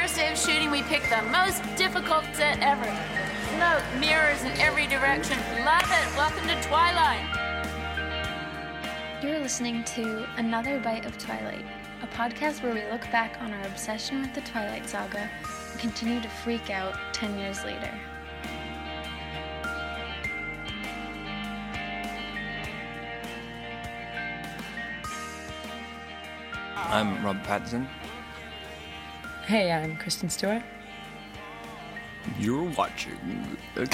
first day of shooting, we picked the most difficult set ever. Smoke, mirrors in every direction. Love it. Welcome to Twilight. You're listening to Another Bite of Twilight, a podcast where we look back on our obsession with the Twilight Saga and continue to freak out 10 years later. I'm Rob Pattinson. Hey, I'm Kristen Stewart. You're watching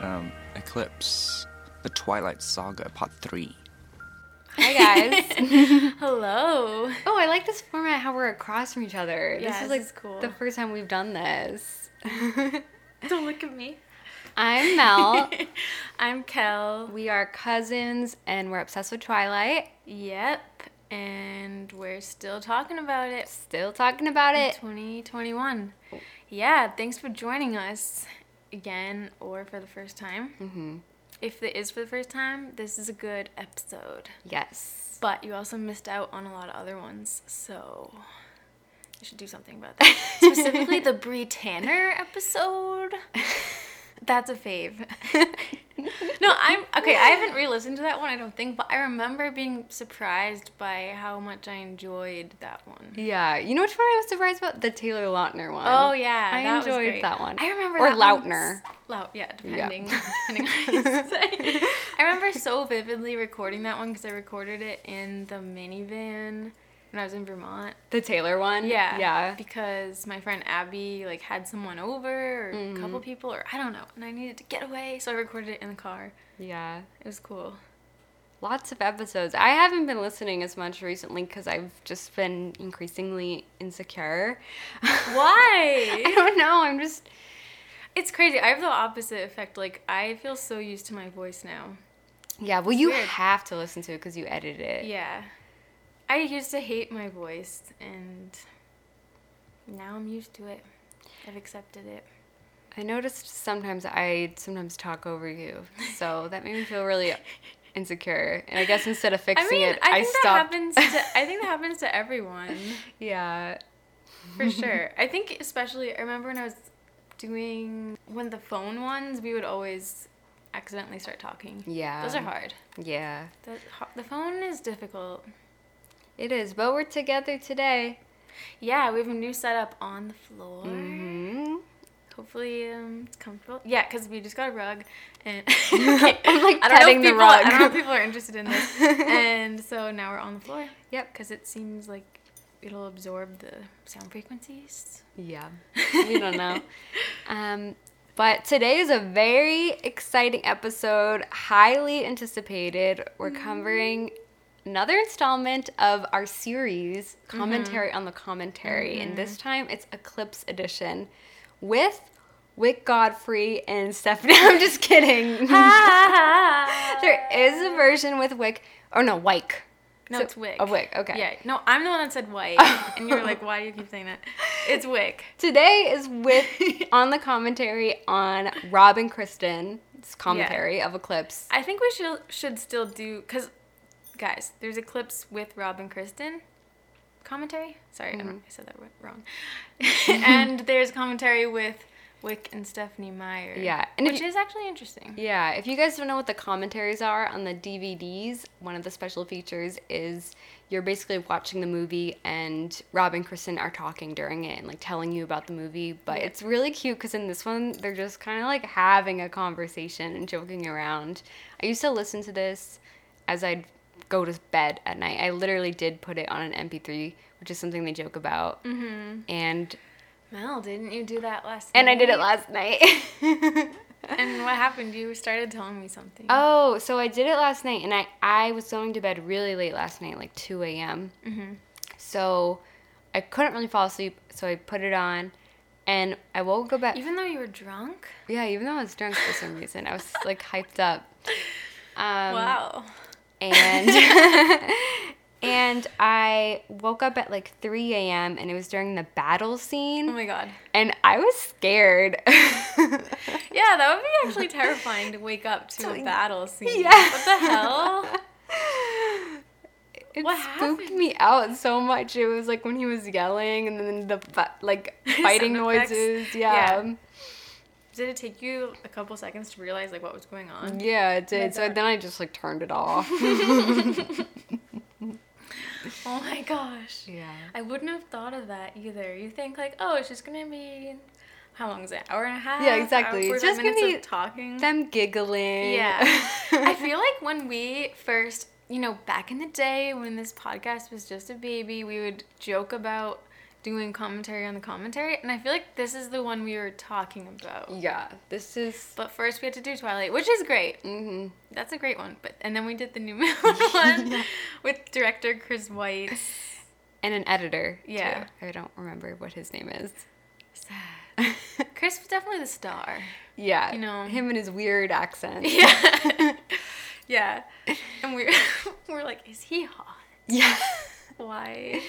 um, Eclipse, the Twilight Saga, Part 3. Hi guys. Hello. oh, I like this format how we're across from each other. Yeah, this is this like is cool. the first time we've done this. Don't look at me. I'm Mel. I'm Kel. we are cousins and we're obsessed with Twilight. Yep. And we're still talking about it. Still talking about it. 2021. Yeah, thanks for joining us again or for the first time. Mm-hmm. If it is for the first time, this is a good episode. Yes. But you also missed out on a lot of other ones, so you should do something about that. Specifically, the Bree Tanner episode. That's a fave. no, I'm okay. I haven't re-listened to that one. I don't think, but I remember being surprised by how much I enjoyed that one. Yeah. You know which one I was surprised about? The Taylor Lautner one. Oh yeah, I that was enjoyed that one. I remember Or that Lautner. Laut, yeah, Yeah. depending. depending you say. I remember so vividly recording that one because I recorded it in the minivan when I was in Vermont. The Taylor one? Yeah, Yeah. Because my friend Abby like had someone over or a Mm-hmm. couple people or I don't know, and I needed to get away, so I recorded it in the car. Yeah. It was cool. Lots of episodes. I haven't been listening as much recently because I've just been increasingly insecure. Why? I don't know. I'm just. it's crazy. I have the opposite effect. Like I feel so used to my voice now. Yeah, well, you have to listen to it because you edit it. Yeah. I used to hate my voice and now I'm used to it. I've accepted it. I noticed sometimes I sometimes talk over you, so that made me feel really insecure. And I guess instead of I fixing mean, it, I I, think that stopped. happens to I think that happens to everyone. yeah. For sure. I think especially I remember when I was doing when the phone ones, we would always accidentally start talking. Yeah. Those are hard. Yeah, The the phone is difficult. It is. But we're together today. Yeah, we have a new setup on the floor. hmm Hopefully, um, it's comfortable. Yeah, because we just got a rug, and I'm like I don't know if petting the people, I don't know if people are interested in this. and so now we're on the floor. Yep. Because it seems like it'll absorb the sound frequencies. Yeah. We don't know. um, but today is a very exciting episode, highly anticipated. We're covering another installment of our series, mm-hmm. Commentary on the Commentary. And this mm-hmm. time it's Eclipse Edition with Wyck Godfrey and Stephanie. I'm just kidding. there is a version with Wyck, or no, Wyke. No, So- it's Wick. Oh, Wick, okay. Yeah, no, I'm the one that said white, and you're like, why do you keep saying that? It's Wick. Today is with on the commentary on Rob and Kristen's commentary of Eclipse. I think we should should still do because, guys, there's Eclipse with Rob and Kristen commentary. Sorry, I, don't, mm-hmm. I said that wrong. and there's commentary with Wyck and Stephanie Meyer. Yeah, and which you- is actually interesting. Yeah, if you guys don't know what the commentaries are on the DVDs, one of the special features is you're basically watching the movie and Rob and Kristen are talking during it and like telling you about the movie. But it's really cute because in this one, they're just kind of like having a conversation and joking around. I used to listen to this as I'd go to bed at night. I literally did put it on an MP3, which is something they joke about. Mm-hmm. And Mel, didn't you do that last? and I did it last night. And what happened? You started telling me something. Oh, so I did it last night, and I I was going to bed really late last night, like two a.m. Mm-hmm. So I couldn't really fall asleep, so I put it on, and I woke up at Even though you were drunk. yeah, even though I was drunk for some reason, I was like hyped up. Um, wow. And and I woke up at like three a.m. and it was during the battle scene. Oh my god. and I was scared. Yeah, that would be actually terrifying to wake up to a battle scene. Yeah. What the hell? It What spooked happened? me out so much. It was like when he was yelling and then the like fighting noises. Yeah. Yeah. Did it take you a couple seconds to realize like what was going on? Yeah, it did. So then I just like turned it off. Oh my gosh. yeah. I wouldn't have thought of that either. You think like, oh, it's just gonna be how long is it? Hour and a half? Yeah, exactly. Hour, It's just gonna be talking. Them giggling. Yeah. I feel like when we first, you know, back in the day when this podcast was just a baby, we would joke about doing commentary on the commentary, and I feel like this is the one we were talking about. yeah. This is. But first we had to do Twilight, which is great. hmm That's a great one. But and then we did the new one with director Chris Weitz. And an editor. too. Yeah. I don't remember what his name is. Sad. Chris was definitely the star. Yeah. You know. Him and his weird accent. Yeah. yeah. And we're we're like, is he hot? Yeah. Why?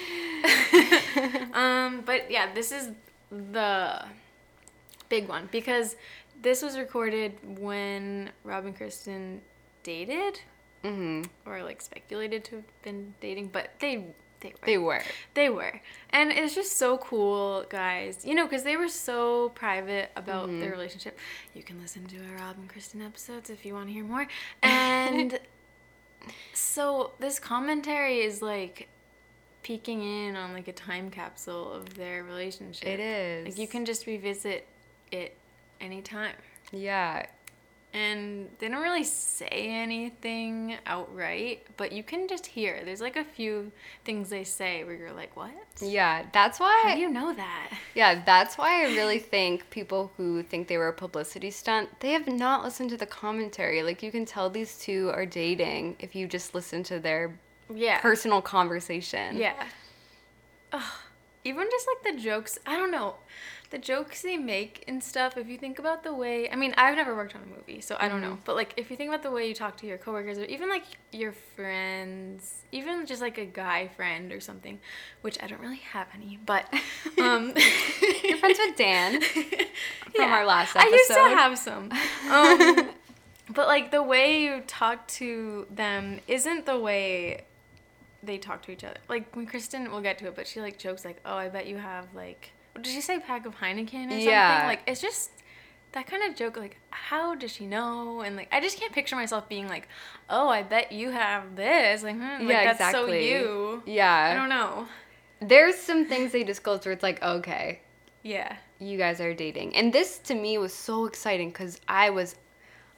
um, but yeah, this is the big one because this was recorded when Rob and Kristen dated hmm or like speculated to have been dating, but they they were. They were. They were. And it's just so cool, guys. You know, because they were so private about Mm-hmm. their relationship. You can listen to our Rob and Kristen episodes if you want to hear more. And so this commentary is like peeking in on like a time capsule of their relationship. It is. Like you can just revisit it anytime. Yeah. And they don't really say anything outright, but you can just hear. There's like a few things they say where you're like, what? Yeah. That's why. How do you know that? Yeah, that's why I really think people who think they were a publicity stunt, they have not listened to the commentary. Like you can tell these two are dating if you just listen to their Yeah. personal conversation. yeah. Ugh. Even just like the jokes, I don't know. The jokes they make and stuff, if you think about the way, I mean, I've never worked on a movie, so I don't know. But like, if you think about the way you talk to your coworkers or even like your friends, even just like a guy friend or something, which I don't really have any, but um, You're friends with Dan from our last episode. I used to have some. Um, but like the way you talk to them isn't the way they talk to each other. Like when Kristen, we'll get to it, but she like jokes like, "Oh, I bet you have like, did she say, pack of Heineken or Yeah. something?" Like it's just that kind of joke. Like, how does she know? And like, I just can't picture myself being like, "Oh, I bet you have this." Like, hmm, like Yeah, that's so exactly. you. Yeah. I don't know. There's some things they disclose where it's like, okay, Yeah. you guys are dating. And this to me was so exciting because I was,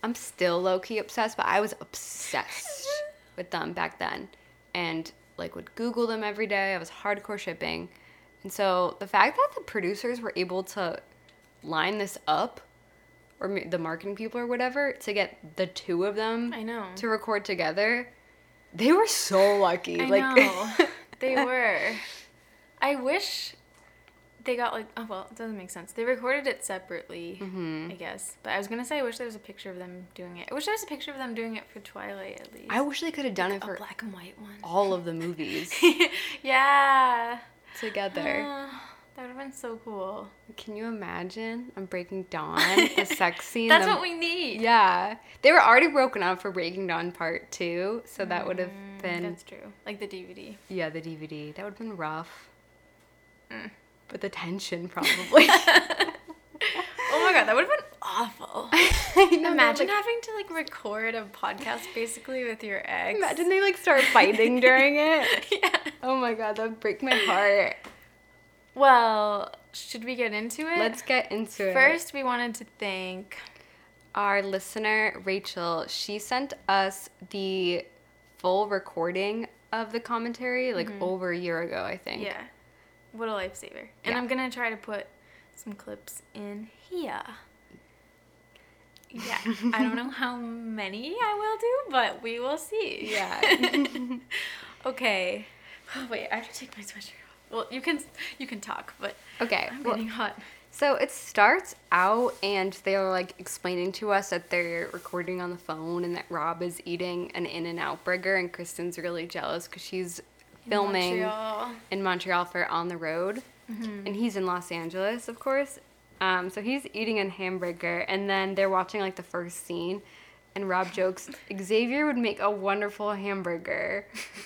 I'm still low key obsessed, but I was obsessed with them back then. And like would Google them every day. I was hardcore shipping. And so the fact that the producers were able to line this up, or the marketing people or whatever, to get the two of them I know. to record together, they were so lucky. I like, know. they were. I wish they got like oh well, it doesn't make sense. They recorded it separately, Mm-hmm. I guess. But I was gonna say I wish there was a picture of them doing it. I wish there was a picture of them doing it for Twilight at least. I wish they could have done it a for black and white one. all of the movies yeah. together. Ah, that would have been so cool. Can you imagine? I'm Breaking Dawn, the sex scene. That's them- what we need. Yeah, they were already broken up for Breaking Dawn Part Two, so that would have been Mm, That's true. Like the DVD. yeah the DVD. That would have been rough, Mm. But the tension probably. Oh my god, that would have been awful. know, Imagine like- having to like record a podcast basically with your ex. Imagine they like start fighting during it. yeah. Oh my god, that would break my heart. Well, should we get into it? Let's get into it. First, we wanted to thank. our listener Rachel, she sent us the full recording of the commentary like mm-hmm. over a year ago, I think. Yeah. What a lifesaver. And Yeah. I'm going to try to put some clips in here. Yeah. I don't know how many I will do, but we will see. Yeah. okay. Oh, wait, I have to take my sweatshirt off. Well, you can you can talk, but Okay. I'm well- getting hot. So it starts out, and they're like explaining to us that they're recording on the phone, and that Rob is eating an In and Out burger, and Kristen's really jealous because she's filming Montreal. in Montreal for On the Road, and he's in Los Angeles, of course. Um, so he's eating a hamburger, and then they're watching like the first scene, And Rob jokes, Xavier would make a wonderful hamburger.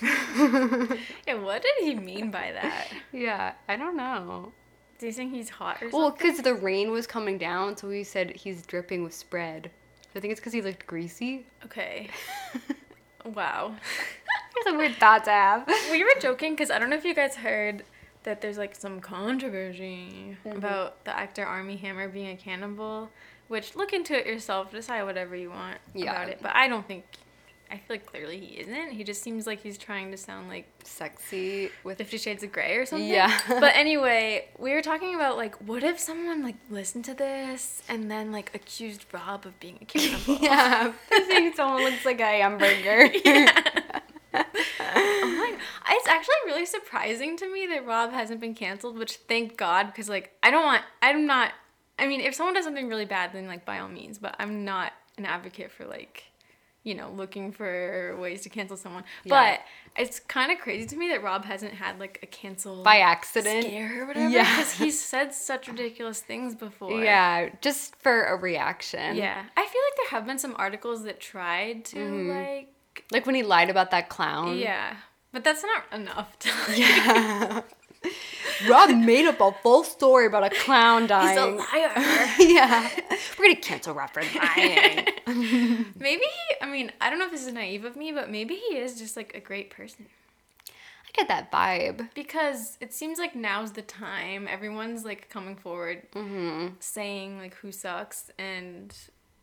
Yeah, what did he mean by that? yeah, I don't know. Do you think he's hot or something? Well, because the rain was coming down, so he said he's dripping with spread. So I think it's because he looked greasy. Okay. Wow. It's a weird thought to have. we were joking because I don't know if you guys heard that there's like some controversy mm-hmm. about the actor Armie Hammer being a cannibal. Which look into it yourself, decide whatever you want Yeah. about it. But I don't think. I feel like clearly he isn't. He just seems like he's trying to sound like Sexy with Fifty Shades of Grey or something. Yeah. but anyway, we were talking about like, what if someone like listened to this and then like accused Rob of being a cannibal? Yeah, I think someone looks like a hamburger. I'm like, it's actually really surprising to me that Rob hasn't been canceled, which thank God, because like I don't want, I'm not. I mean, if someone does something really bad, then like by all means, but I'm not an advocate for like, you know, looking for ways to cancel someone. Yeah. But it's kind of crazy to me that Rob hasn't had like a cancel By accident. scare or whatever, Yeah. because he's said such ridiculous things before. Yeah, just for a reaction. Yeah, I feel like there have been some articles that tried to Mm-hmm. like, Like when he lied about that clown. yeah, but that's not enough to. Yeah. Rob made up a full story about a clown dying. He's a liar. yeah. We're gonna cancel Rob for lying. maybe he, I mean, I don't know if this is naive of me, but maybe he is just like a great person. I get that vibe. Because it seems like now's the time. Everyone's like coming forward Mm-hmm. saying like who sucks and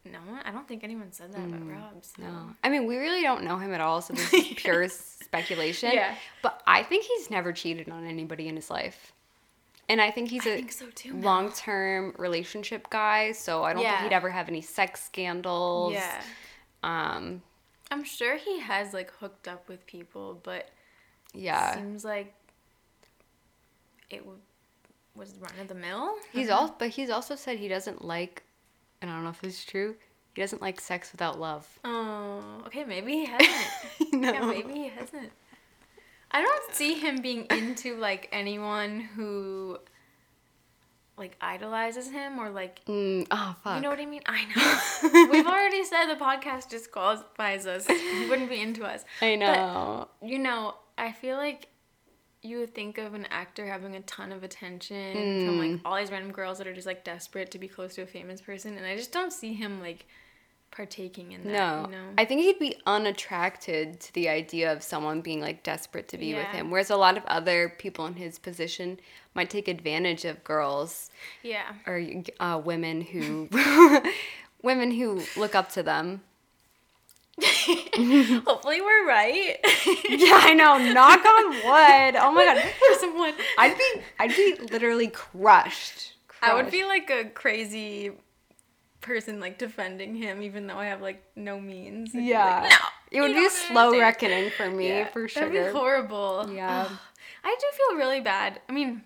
no one I don't think anyone said that about Rob. So. Mm, No. I mean, we really don't know him at all, so this is pure speculation. Yeah. But I think he's never cheated on anybody in his life. And I think he's I a think so too. long term relationship guy, so I don't Yeah. think he'd ever have any sex scandals. Yeah. Um, I'm sure he has like hooked up with people, but yeah. seems like it w- was run of the mill. He's all but he's also said he doesn't like and I don't know if this is true. He doesn't like sex without love. Oh, okay, maybe he hasn't. no. Yeah, maybe he hasn't. I don't see him being into like anyone who like idolizes him or like Mm, oh fuck. you know what I mean? I know. We've already said the podcast disqualifies us. He wouldn't be into us. I know. You know, I feel like you would think of an actor having a ton of attention from like all these random girls that are just like desperate to be close to a famous person, and I just don't see him like partaking in that. no. you know? I think he'd be unattracted to the idea of someone being like desperate to be with him. Whereas a lot of other people in his position might take advantage of girls yeah. or uh, women who women who look up to them. Hopefully we're right. Yeah, I know. Knock on wood. Oh my god. For someone, I'd be I'd be literally crushed. I would be like a crazy person like defending him, even though I have like no means. I'd Yeah. like, no. It would be a slow understand." reckoning for me, Yeah, for sure. That'd be horrible. Yeah. I do feel really bad. I mean,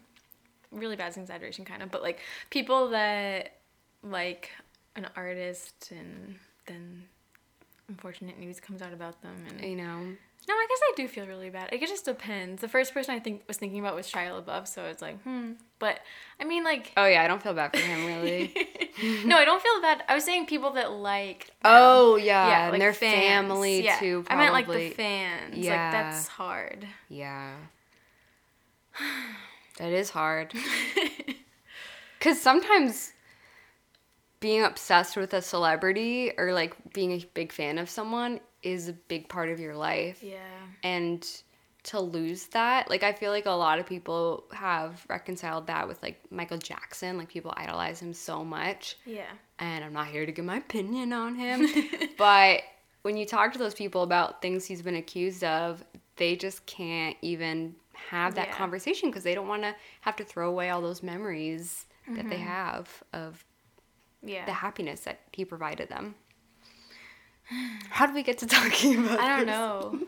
really bad is an exaggeration, kind of, but like people that like an artist and then unfortunate news comes out about them. And You know. no, I guess I do feel really bad. It just depends. The first person I think was thinking about was Shia LaBeouf, so it's like, hmm. But I mean, like, Oh yeah, I don't feel bad for him really. no, I don't feel bad. I was saying people that like. them. oh yeah, yeah, and like their fans. family Yeah. too. I meant like the fans. Yeah. Like that's hard. Yeah. That is hard. Cuz sometimes being obsessed with a celebrity or like being a big fan of someone is a big part of your life. Yeah. And to lose that, like I feel like a lot of people have reconciled that with like Michael Jackson, like people idolize him so much. Yeah. and I'm not here to give my opinion on him, but when you talk to those people about things he's been accused of, they just can't even have that Yeah. conversation because they don't want to have to throw away all those memories that Mm-hmm. they have of Yeah. the happiness that he provided them. How do we get to talking about I don't this? know.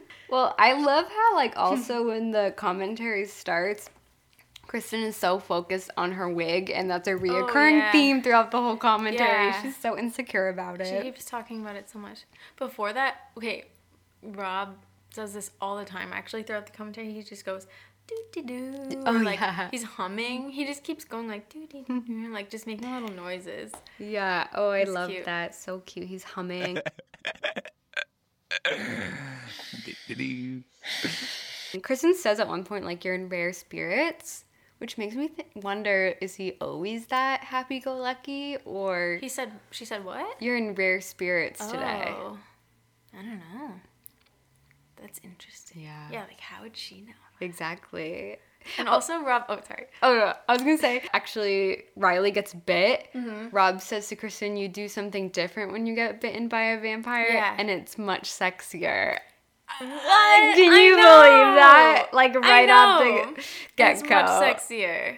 Well, I love how like also when the commentary starts, Kristen is so focused on her wig, and that's a oh, reoccurring Oh, yeah. theme throughout the whole commentary. Yeah. She's so insecure about it. She keeps talking about it so much. Before that, okay, Rob does this all the time. Actually, throughout the commentary, he just goes doo doo doo. Oh, or, like yeah. he's humming. He just keeps going like doo doo doo, doo, like just making little noises. Yeah. Oh, I He's love cute. that. So cute. He's humming. And Kristen says at one point, like, you're in rare spirits, which makes me th- wonder is he always that happy go lucky or He said, she said what? you're in rare spirits today? Oh, I don't know. That's interesting. Yeah. Yeah, like how would she know? Exactly. And also, Rob. Oh, sorry. Oh, no, I was gonna say, actually, Riley gets bit. Mm-hmm. Rob says to Kristen, You do something different when you get bitten by a vampire, Yeah. and it's much sexier. What? Can I you know. believe that? Like, right off the get It's go. much sexier.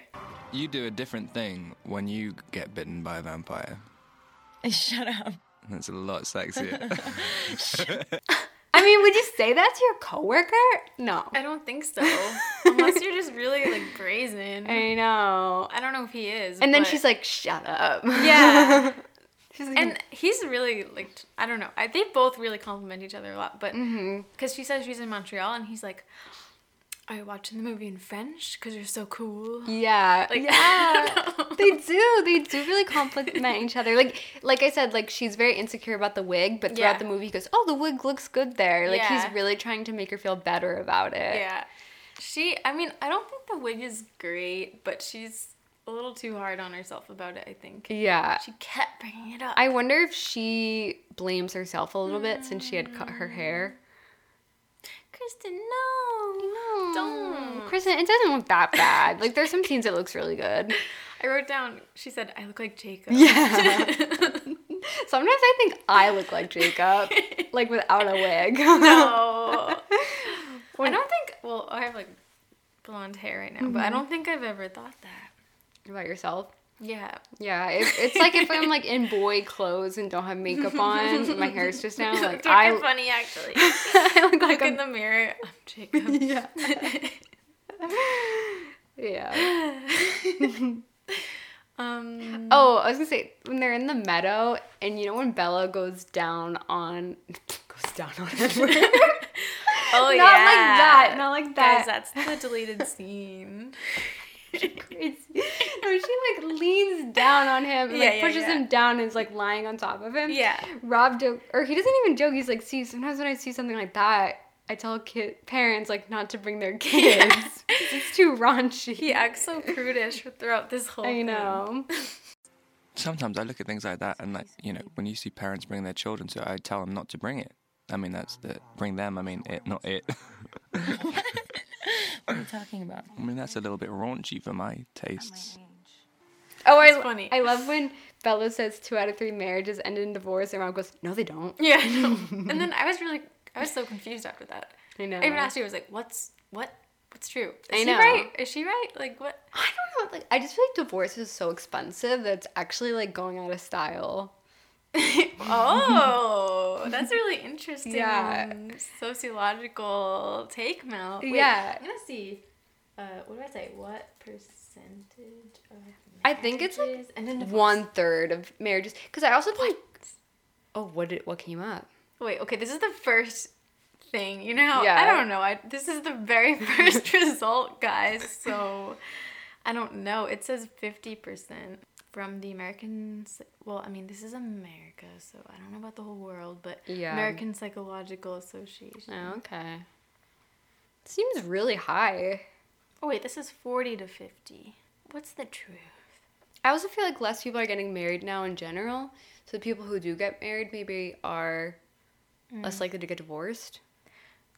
You do a different thing when you get bitten by a vampire. Shut up. That's a lot sexier. I mean, would you say that to your coworker? No. I don't think so. Unless you're just really like brazen. I know. I don't know if he is. And then but- she's like, Shut up. yeah. She's like, And he's really like I don't know. I they both really compliment each other a lot, but mm-hmm. because she says she's in Montreal and he's like, "Are you watching the movie in French? Because you're so cool." Yeah, Like, yeah, I don't know. they do. They do really compliment each other. Like, like I said, like she's very insecure about the wig, but throughout Yeah. the movie, he goes, "Oh, the wig looks good there." Like Yeah. he's really trying to make her feel better about it. Yeah. She. I mean, I don't think the wig is great, but she's a little too hard on herself about it. I think Yeah. she kept bringing it up. I wonder if she blames herself a little bit since she had cut her hair. Mm. Kristen, no. no, don't. Kristen, it doesn't look that bad. Like there's some scenes that looks really good. I wrote down. She said, "I look like Jacob." Yeah. Sometimes I think I look like Jacob, like without a wig. No. I don't think. Well, I have like blonde hair right now, but I mm-hmm. don't think I've ever thought that. about yourself. Yeah. Yeah, it, it's like if I'm like in boy clothes and don't have makeup on, my hair's just down. Like You're I, funny actually. I look like Look in the mirror. I'm Jacob. yeah, yeah. Um. Oh, I was gonna say when they're in the meadow, and you know when Bella goes down on goes down on Edward. Oh not yeah. Not like that, not like Guys, that. that's the deleted scene. Crazy. No, she like leans down on him, and, Yeah, like yeah, pushes yeah. him down, and is like lying on top of him. Yeah. Rob joke, or he doesn't even joke. He's like, see, sometimes when I see something like that, I tell kid parents like not to bring their kids. 'cause it's too raunchy. He acts so prudish throughout this whole. I thing. know. Sometimes I look at things like that and like, you know, when you see parents bring their children to it, I tell them not to bring it. I mean, that's the bring them. I mean, it, not it. What are you talking about? I mean, that's a little bit raunchy for my tastes. Oh, I, It's funny. I love when Bella says two out of three marriages end in divorce, and Rob goes, "No, they don't." Yeah. I know. and then I was really, I was so confused after that. I know. I even asked you. I was like, "What's what? What's true? Is I she right? Is she right? Like what?" I don't know. Like, I just feel like divorce is so expensive that it's actually like going out of style. oh, that's really interesting. Yeah. Sociological take, Mel. Wait, Yeah. I'm gonna see. Uh, what do I say? What percentage of I think it's like and then one third of marriages. Because I also think. Oh, what did what came up? Wait, okay, this is the first thing. You know Yeah. I don't know. I this is the very first result, guys. So I don't know. It says fifty percent from the American. Psy- Well, I mean, this is America, so I don't know about the whole world, but Yeah. American Psychological Association. Oh, okay. Seems really high. Oh wait, this is forty to fifty. What's the truth? I also feel like less people are getting married now in general. So the people who do get married maybe are mm. less likely to get divorced.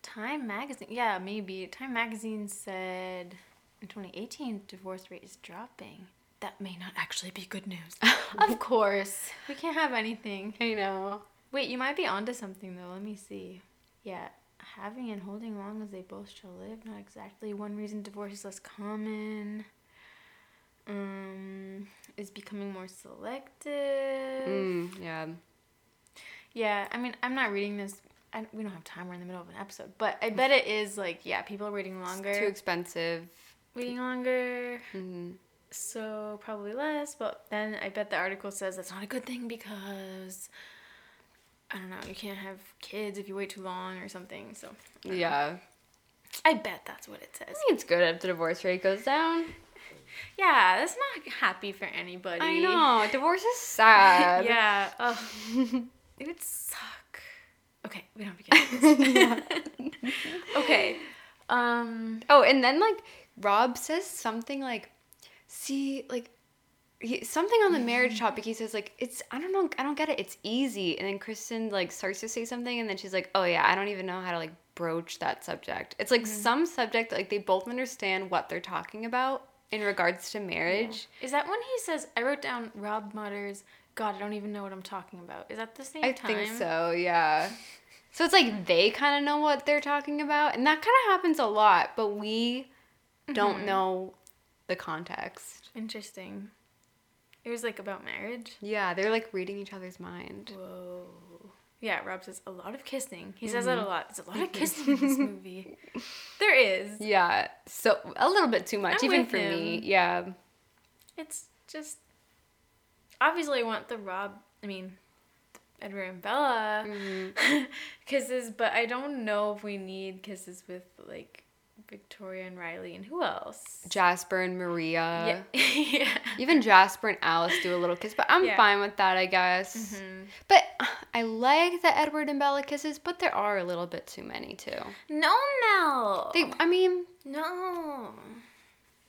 Time magazine, yeah, maybe. Time magazine said in 2018 divorce rate is dropping. That may not actually be good news. of course, we can't have anything. I know. Wait, you might be onto something though. Let me see. Yeah, having and holding long as they both shall live. Not exactly one reason divorce is less common. Um, is becoming more selective. Mm, yeah. Yeah, I mean, I'm not reading this. I, we don't have time. We're in the middle of an episode, but I bet it is like yeah, people are waiting longer. Too expensive. waiting longer, hmm so probably less. But then I bet the article says that's not a good thing because I don't know, you can't have kids if you wait too long or something. So Yeah. I bet that's what it says. I think it's good if the divorce rate goes down. Yeah, that's not happy for anybody. I know. Divorce is sad. Yeah. Ugh. it would suck. Okay, we don't have to get into this. okay. Um. Oh, and then like Rob says something like, "See, like." He, something on the marriage topic he says like it's i don't know i don't get it it's easy and then kristen like starts to say something and then she's like oh yeah i don't even know how to like broach that subject it's like mm-hmm. some subject like they both understand what they're talking about in regards to marriage Is that when he says? I wrote down. Rob mutters, "God, I don't even know what I'm talking about." Is that the same I time? think so, yeah. So it's like they kind of know what they're talking about, and that kind of happens a lot, but we don't mm-hmm. know the context. Interesting. It was like about marriage. Yeah, they're like reading each other's mind. Whoa. Yeah, Rob says a lot of kissing. He says that Mm-hmm. a lot. There's a lot of kissing in this movie. There is. Yeah, so a little bit too much, I'm even for me. Yeah, It's just obviously I want the Rob. I mean, Edward and Bella Mm-hmm. kisses, but I don't know if we need kisses with like Victoria and Riley and who else. Jasper and Maria. yeah. yeah. Even Jasper and Alice do a little kiss, but I'm Yeah. fine with that, I guess. Mm-hmm. But uh, I like the Edward and Bella kisses, but there are a little bit too many too. No, Mel. They, I mean, no.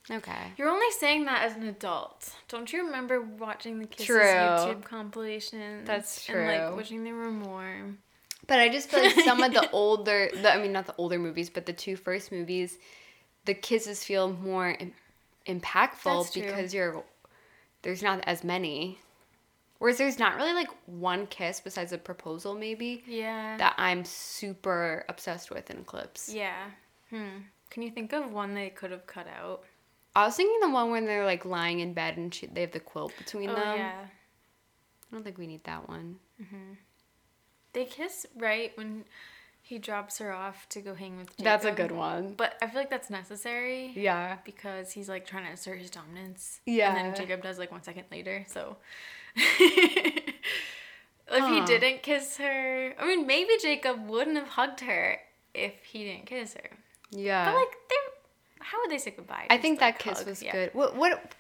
okay. You're only saying that as an adult. Don't you remember watching the Kisses True. YouTube compilation? That's And true. like wishing there were more. But I just feel like some of the older, the, I mean, not the older movies, but the two first movies, the kisses feel more Im- impactful because you're there's not as many. Whereas there's not really like one kiss besides a proposal, maybe Yeah. that I'm super obsessed with in clips. yeah. Hmm. Can you think of one they could have cut out? I was thinking the one when they're like lying in bed and she, they have the quilt between oh them. yeah. I don't think we need that one. They kiss right when he drops her off to go hang with Jacob. That's a good one. But I feel like that's necessary. Yeah. Because he's like trying to assert his dominance. Yeah. And then Jacob does like one second later. So if Huh. he didn't kiss her, I mean, maybe Jacob wouldn't have hugged her if he didn't kiss her. Yeah. But like, they how would they say goodbye? I Just, think like, that kiss hug? was Yeah. good. What what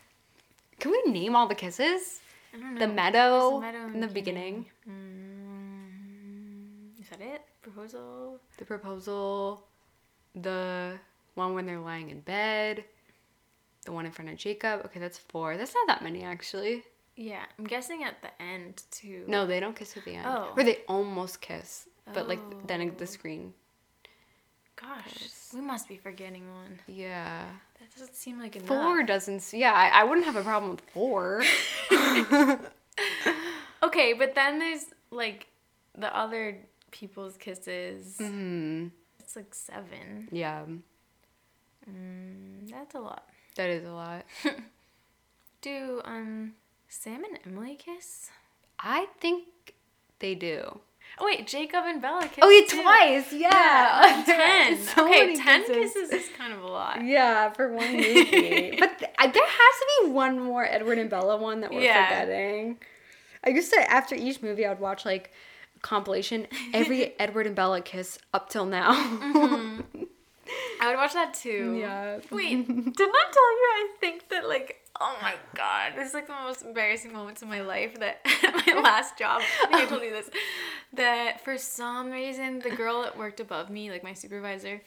can we name all the kisses? I don't know. The meadow, meadow in the beginning. Mm, is that it? Proposal. The proposal, the one when they're lying in bed, the one in front of Jacob. Okay, that's four. That's not that many actually. Yeah, I'm guessing at the end too. No, they don't kiss at the end. Oh. Or they almost kiss, but like then Oh. the screen. Gosh, we must be forgetting one. Yeah. That doesn't seem like enough. Four doesn't. Yeah, I, I wouldn't have a problem with four. Okay, but then there's like the other people's kisses. hmm It's like seven. Yeah, Mm, that's a lot. that is a lot. Do um Sam and Emily kiss? I think they do. Oh wait, Jacob and Bella kiss. Oh, yeah, too. twice. Yeah. Yeah, ten. So okay, ten kisses. kisses. is kind of a lot. Yeah, for one movie. but th- there has to be one more Edward and Bella one that we're Yeah. forgetting. I used to after each movie I'd watch like compilation every Edward and Bella kiss up till now. Mm-hmm. I would watch that too. Yeah. Wait, didn't I tell you I think that like oh my god, this is like the most embarrassing moments of my life that my last job. I think I told you this. That for some reason the girl that worked above me, like my supervisor,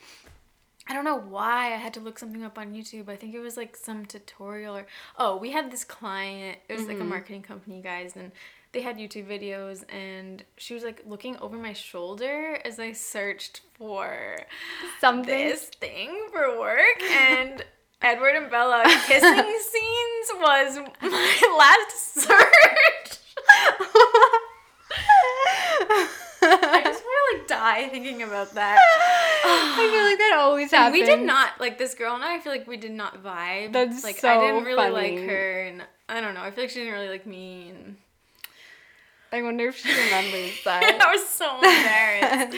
I don't know why I had to look something up on YouTube. I think it was like some tutorial or oh, we had this client. It was like a mm-hmm. marketing company, guys, and they had YouTube videos and she was like looking over my shoulder as I searched for Something. this thing for work and Edward and Bella kissing scenes was my last search. I just want to like die thinking about that. I feel like that always happens. we did not like this girl and I. I feel like we did not vibe. That's like I didn't really like her, and I don't know. I feel like she didn't really like me, and I wonder if she remembers that. I was so embarrassed.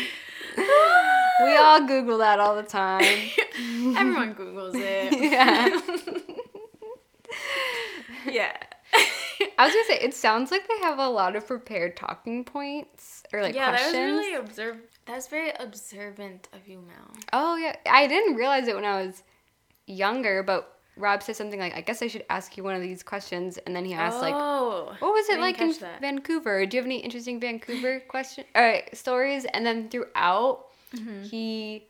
we all Google that all the time. Everyone Googles it. Yeah. yeah. I was gonna say it sounds like they have a lot of prepared talking points or like yeah, questions. that was really observe. That's very observant of you, Mel. Oh yeah, I didn't realize it when I was younger, but Rob said something like, "I guess I should ask you one of these questions," and then he asked like, oh, "What was it like in that. Vancouver? Do you have any interesting Vancouver question or stories?" And then throughout, Mm-hmm. he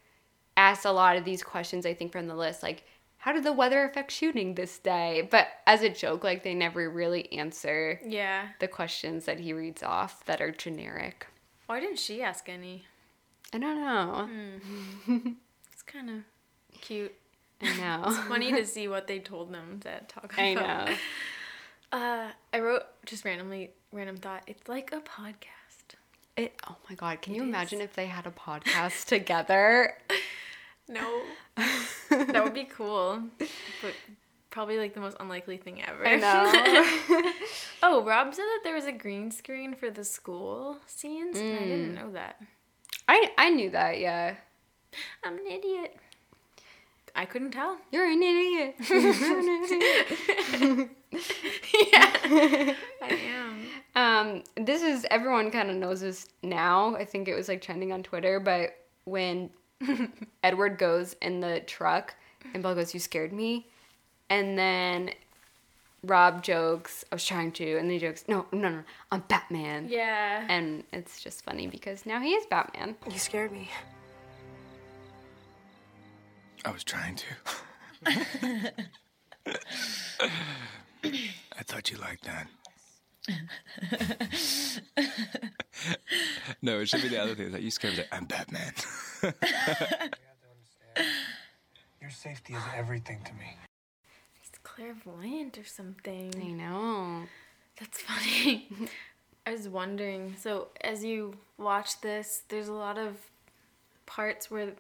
asked a lot of these questions. I think from the list, like, "How did the weather affect shooting this day?" But as a joke, like they never really answer Yeah. the questions that he reads off that are generic. Why didn't she ask any? I don't know. Mm. It's kind of cute. I know. Funny to see what they told them to talk about. I know. Uh, I wrote just randomly, random thought. It's like a podcast. It, oh my god, can you It imagine if they had a podcast together? No, that would be cool, but probably like the most unlikely thing ever. I know. oh, Rob said that there was a green screen for the school scenes, and I Mm. didn't know that. I I knew that, yeah. I'm an idiot. I couldn't tell. You're an idiot. You're an idiot. yeah, I am. Um, this is everyone kind of knows this now. I think it was like trending on Twitter, but when Edward goes in the truck and Bella goes, "You scared me," and then Rob jokes, "I was trying to," and then he jokes, "No, no, no, I'm Batman." Yeah. And it's just funny because now he is Batman. You scared me. I was trying to. I thought you liked that. no, it should be the other thing. That you scared me. Like, I'm Batman. Your safety is everything to me. He's clairvoyant or something. I know. That's funny. I was wondering. So, as you watch this, there's a lot of parts where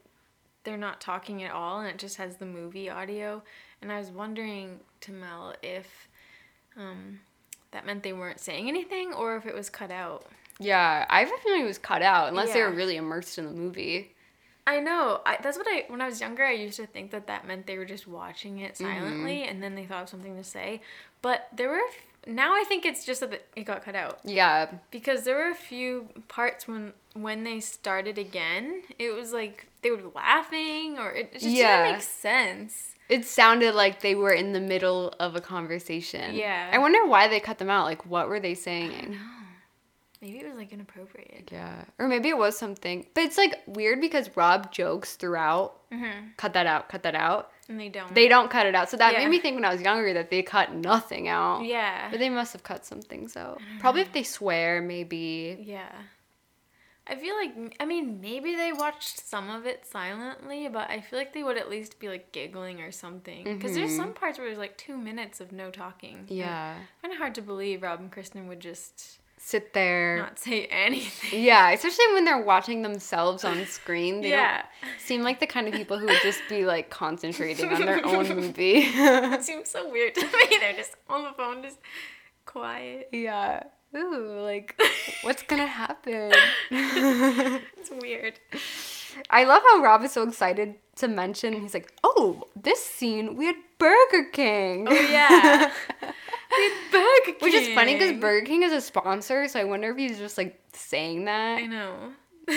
they're not talking at all, and it just has the movie audio. And I was wondering to Mel if um, that meant they weren't saying anything, or if it was cut out. Yeah, I have a feeling it was cut out unless they were really immersed in the movie. I know. I, that's what I when I was younger. I used to think that that meant they were just watching it silently, and then they thought of something to say. But there were now I think it's just that it got cut out. Yeah, because there were a few parts when when they started again it was like they were laughing or it just Yeah. didn't make sense it sounded like they were in the middle of a conversation. Yeah. I wonder why they cut them out. Like, what were they saying? maybe it was like inappropriate Yeah. Or maybe it was something. But it's like weird because Rob jokes throughout. Mm-hmm. Cut that out, cut that out. And they don't They don't cut it out. So that Yeah. made me think when I was younger that they cut nothing out. yeah But they must have cut some things out. Probably if they swear, maybe. yeah i feel like i mean maybe they watched some of it silently but i feel like they would at least be like giggling or something because there's mm-hmm. some parts where there's like two minutes of no talking Yeah. kind of hard to believe rob and kristen would just Sit there. not say anything Yeah, especially when they're watching themselves on screen. They yeah seem like the kind of people who would just be like concentrating on their own movie. It seems so weird to me. They're just on the phone, just quiet. yeah. Ooh, like what's gonna happen? It's weird. I love how Rob is so excited to mention. He's like, "Oh, this scene we had Burger King." Oh yeah, Burger King. Which is funny because Burger King is a sponsor, so I wonder if he's just like saying that. I know.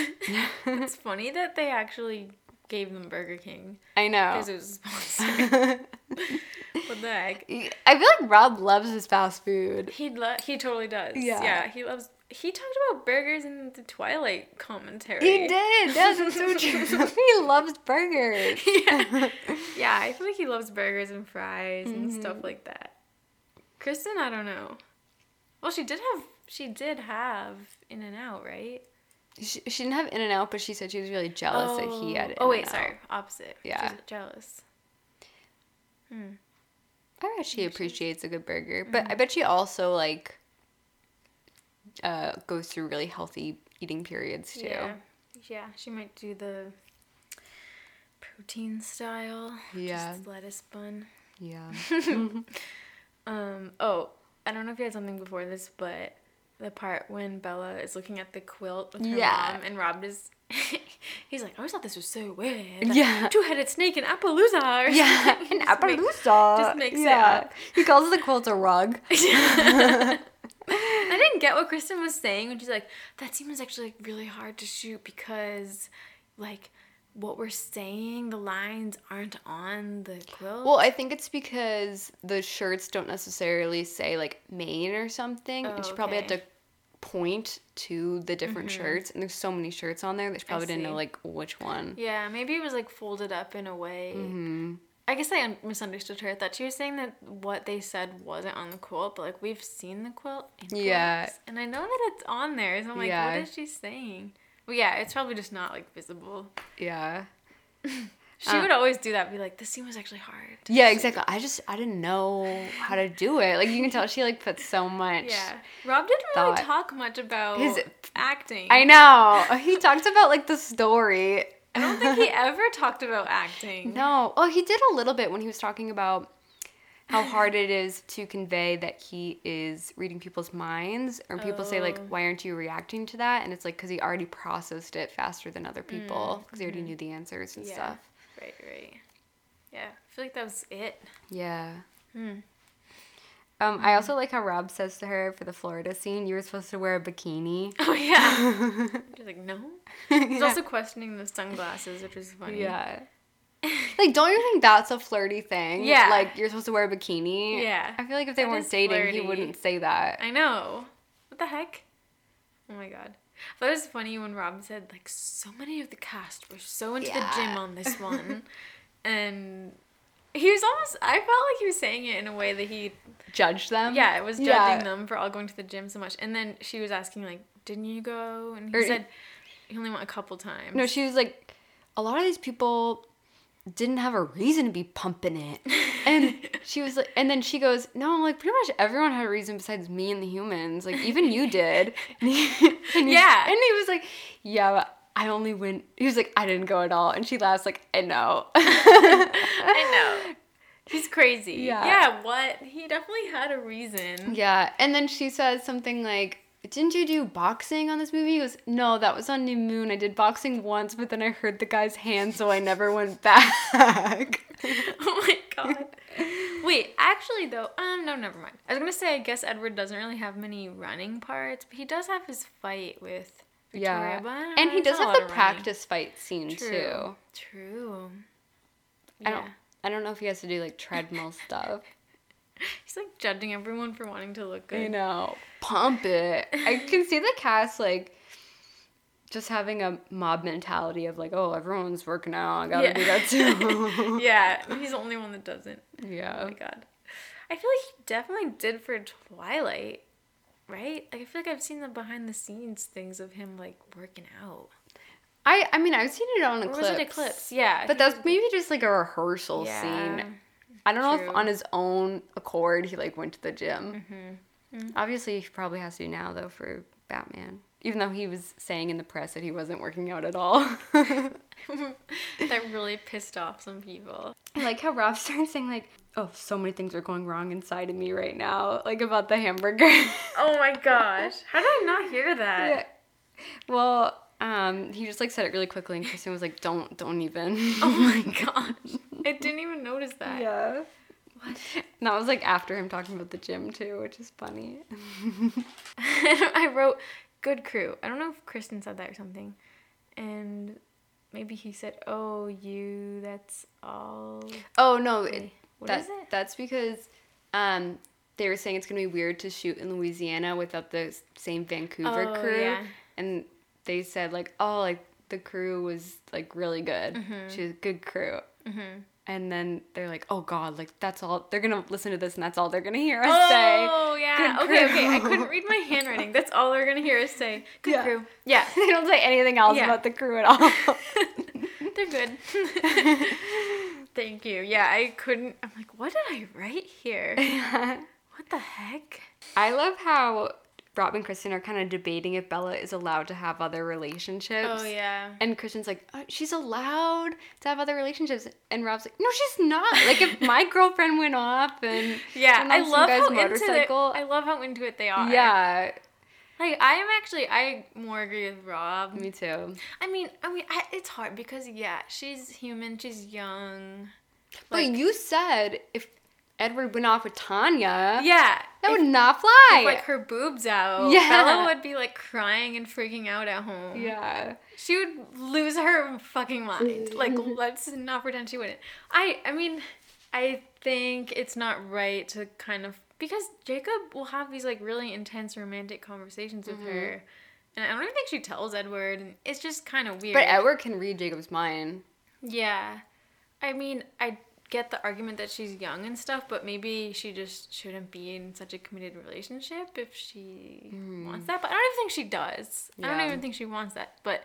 it's funny that they actually gave them Burger King I know. because it was a sponsor. what the heck? I feel like Rob loves his fast food. He lo- he totally does. Yeah. Yeah, he loves. He talked about burgers in the Twilight commentary. He did. That's so true. he loves burgers. yeah. yeah, I feel like he loves burgers and fries and Mm-hmm. stuff like that. Kristen, I don't know. Well, she did have she did have In and Out, right? She, she didn't have In and Out, but she said she was really jealous that he had it. Oh wait, sorry, opposite. Yeah. She's jealous. I bet she appreciates a good burger, but I bet she also like uh, goes through really healthy eating periods too. Yeah, yeah. She might do the protein style. Yeah. Just lettuce bun. Yeah. Um. Oh, I don't know if you had something before this, but the part when Bella is looking at the quilt with her Yeah. mom and Rob is. He's like, I always thought this was so weird. Yeah. Two-headed snake in Appaloosa. Or Yeah, something. an make- Appaloosa. just makes it up. He calls the quilt a rug. I didn't get what Kristen was saying when she's like, that scene was actually like really hard to shoot because like what we're saying, the lines aren't on the quilt. Well, I think it's because the shirts don't necessarily say like Maine or something, and she probably had Oh, to point to the different shirts, and there's so many shirts on there that she probably didn't know like which one. yeah, maybe it was like folded up in a way. Mm-hmm. I guess I un- misunderstood her. I thought she was saying that what they said wasn't on the quilt, but like we've seen the quilt. In Yeah. quilts, and I know that it's on there. So I'm like, Yeah. what is she saying? Well, yeah, it's probably just not like visible. Yeah. She Uh. would always do that. Be like, this scene was actually hard. Yeah, exactly. I just I didn't know how to do it. Like you can tell she like put so much. Yeah, Rob didn't really talk much about His- acting. I know. He talked about like the story. I don't think he ever talked about acting. No. Oh, he did a little bit when he was talking about how hard it is to convey that he is reading people's minds. Or people say like, Oh. "Why aren't you reacting to that?" And it's like because he already processed it faster than other people because he already knew the answers and Mm, mm-hmm. Yeah. stuff. Right, right. Yeah, I feel like that was it. Yeah. Hmm. Um, I also like how Rob says to her for the Florida scene, "You were supposed to wear a bikini." Oh yeah. She's like, no. He's also questioning the sunglasses, which is funny. Yeah. like, don't you think that's a flirty thing? Yeah. Like, you're supposed to wear a bikini? Yeah. I feel like if they That weren't dating, flirty. he wouldn't say that. I know. What the heck? Oh my god. But it was funny when Rob said like so many of the cast were so into the gym on this one, and he was almost. I felt like he was saying it in a way that he judged them? Yeah, it was judging Yeah. them for all going to the gym so much. And then she was asking like, "Didn't you go?" And he Or- said he only went a couple times. No, she was like, a lot of these people didn't have a reason to be pumping it. And she was like, and then she goes, no, I'm like, pretty much everyone had a reason besides me and the humans. Like, even you did. And he, and he- Yeah. And he was like, yeah, but I only went, he was like, I didn't go at all. And she laughs like, I know. I know. He's crazy. Yeah. Yeah. What? He definitely had a reason. Yeah, and then she says something like, "Didn't you do boxing on this movie?" He goes, "No, that was on New Moon. I did boxing once, but then I hurt the guy's hand, so I never went back." oh my god. Wait, actually though, um, no, never mind. I was gonna say I guess Edward doesn't really have many running parts, but he does have his fight with Victoria. yeah, and know, he does have the of running. practice fight scene True. too. True. I don't. I don't know if he has to do like treadmill stuff. He's like judging everyone for wanting to look good. You know, pump it. I can see the cast like just having a mob mentality of like, oh, everyone's working out. I gotta Yeah. do that too. yeah, he's the only one that doesn't. Yeah. Oh my god. I feel like he definitely did for Twilight, right? Like I feel like I've seen the behind the scenes things of him like working out. I I mean I've seen it on Or Eclipse. was it Eclipse? Yeah. But that's maybe just like a rehearsal Yeah, scene. I don't know if on his own accord he like went to the gym. Mm-hmm. Obviously, he probably has to now though for Batman. Even though he was saying in the press that he wasn't working out at all. that really pissed off some people. I like how Rob started saying like, "Oh, so many things are going wrong inside of me right now," like about the hamburger. Oh my gosh. How did I not hear that? Yeah. Well, um, he just like said it really quickly, and Kristen was like, "Don't, don't even." Oh my gosh. I didn't even notice that. Yeah. What? And that was like after him talking about the gym too, which is funny. I wrote good crew. I don't know if Kristen said that or something. And maybe he said, "Oh, you that's all." Oh no, it, what that, is it? That's because um, they were saying it's gonna be weird to shoot in Louisiana without the same Vancouver Oh, crew, yeah. and they said like, oh, like the crew was like really good. Mm-hmm. She was a good crew. And then they're like, oh god, like that's all they're gonna listen to this, and that's all they're gonna hear us oh, say. Oh yeah. Good Okay, okay. I couldn't read my handwriting. That's all they're gonna hear us say. Good Yeah. crew. Yeah. they don't say anything else Yeah. about the crew at all. They're good. Thank you. Yeah, I couldn't. I'm like, what did I write here? What the heck? I love how Rob and Kristen are kind of debating if Bella is allowed to have other relationships. Oh yeah. And Kristen's like, uh, she's allowed to have other relationships. And Rob's like, no, she's not. Like, if my girlfriend went off and Yeah, I love guy's how into it. I love how into it they are. yeah, Like I am actually. I more agree with Rob. me too. I mean, I mean, I, it's hard because yeah, she's human. She's young. but you said if Edward went off with Tanya, Yeah, That if- would not fly. with, like her boobs out. Yeah. Bella would be like crying and freaking out at home. yeah. She would lose her fucking mind. Like, let's not pretend she wouldn't. I, I mean, I think it's not right to kind of because Jacob will have these like really intense romantic conversations with mm-hmm. her, and I don't even think she tells Edward, and it's just kind of weird. But Edward can read Jacob's mind. Yeah. I mean, I get the argument that she's young and stuff, but maybe she just shouldn't be in such a committed relationship if she hmm. wants that. But I don't even think she does. I don't even think she wants that. But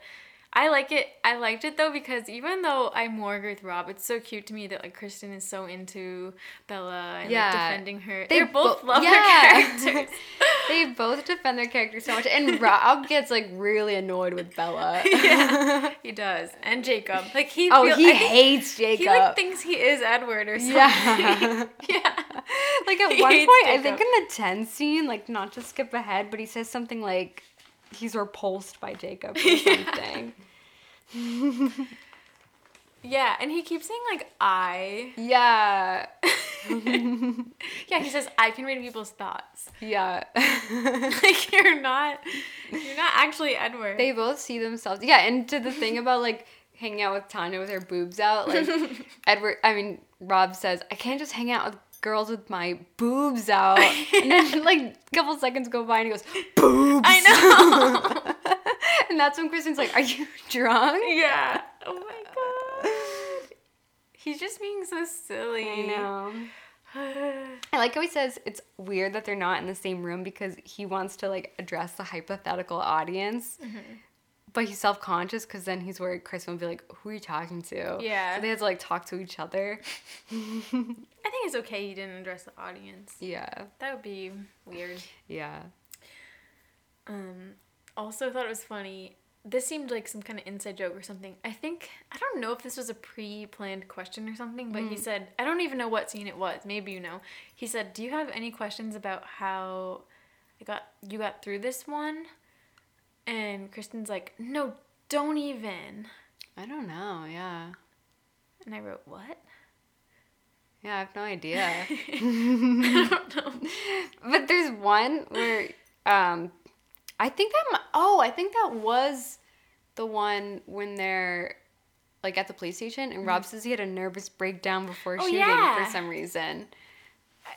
I like it. I liked it though because even though I'm more agree with Rob, it's so cute to me that like Kristen is so into Bella and Yeah. like defending her. They They are both bo- love yeah. their characters. They both defend their characters so much, and Rob gets like really annoyed with Bella. yeah, he does. And Jacob, like he. Oh, feel- he I hates Jacob. He like thinks he is Edward or something. yeah. yeah. like at He one point, I think in the 10 scene, like not to skip ahead, but he says something like he's repulsed by Jacob or something. Yeah, and he keeps saying like I. yeah. Yeah, he says I can read people's thoughts. Yeah. like you're not, you're not actually Edward. they both see themselves. Yeah, and to the thing about like hanging out with Tanya with her boobs out, like Edward, I mean, Rob says, I can't just hang out with girls with my boobs out. And then like a couple seconds go by and he goes, boobs. I know. And that's when Kristen's like, Are you drunk? yeah. Oh my god. He's just being so silly. I know. I like how he says it's weird that they're not in the same room because he wants to like address the hypothetical audience. Mm-hmm. But he's self conscious because then he's worried Chris will be like, Who are you talking to? Yeah. So they had to like talk to each other. I think it's okay he didn't address the audience. Yeah. That would be weird. Yeah. Um, also thought it was funny. This seemed like some kind of inside joke or something. I think I don't know if this was a pre-planned question or something, but he said I don't even know what scene it was. Maybe you know. He said, "Do you have any questions about how I got you got through this one?" And Kristen's like, "No, don't even." I don't know. Yeah. And I wrote, "What?" Yeah, I have no idea. I don't know. but there's one where um I think that oh, I think that was the one when they're like at the police station and Rob says he had a nervous breakdown before Mm-hmm. Oh, shooting yeah. for some reason.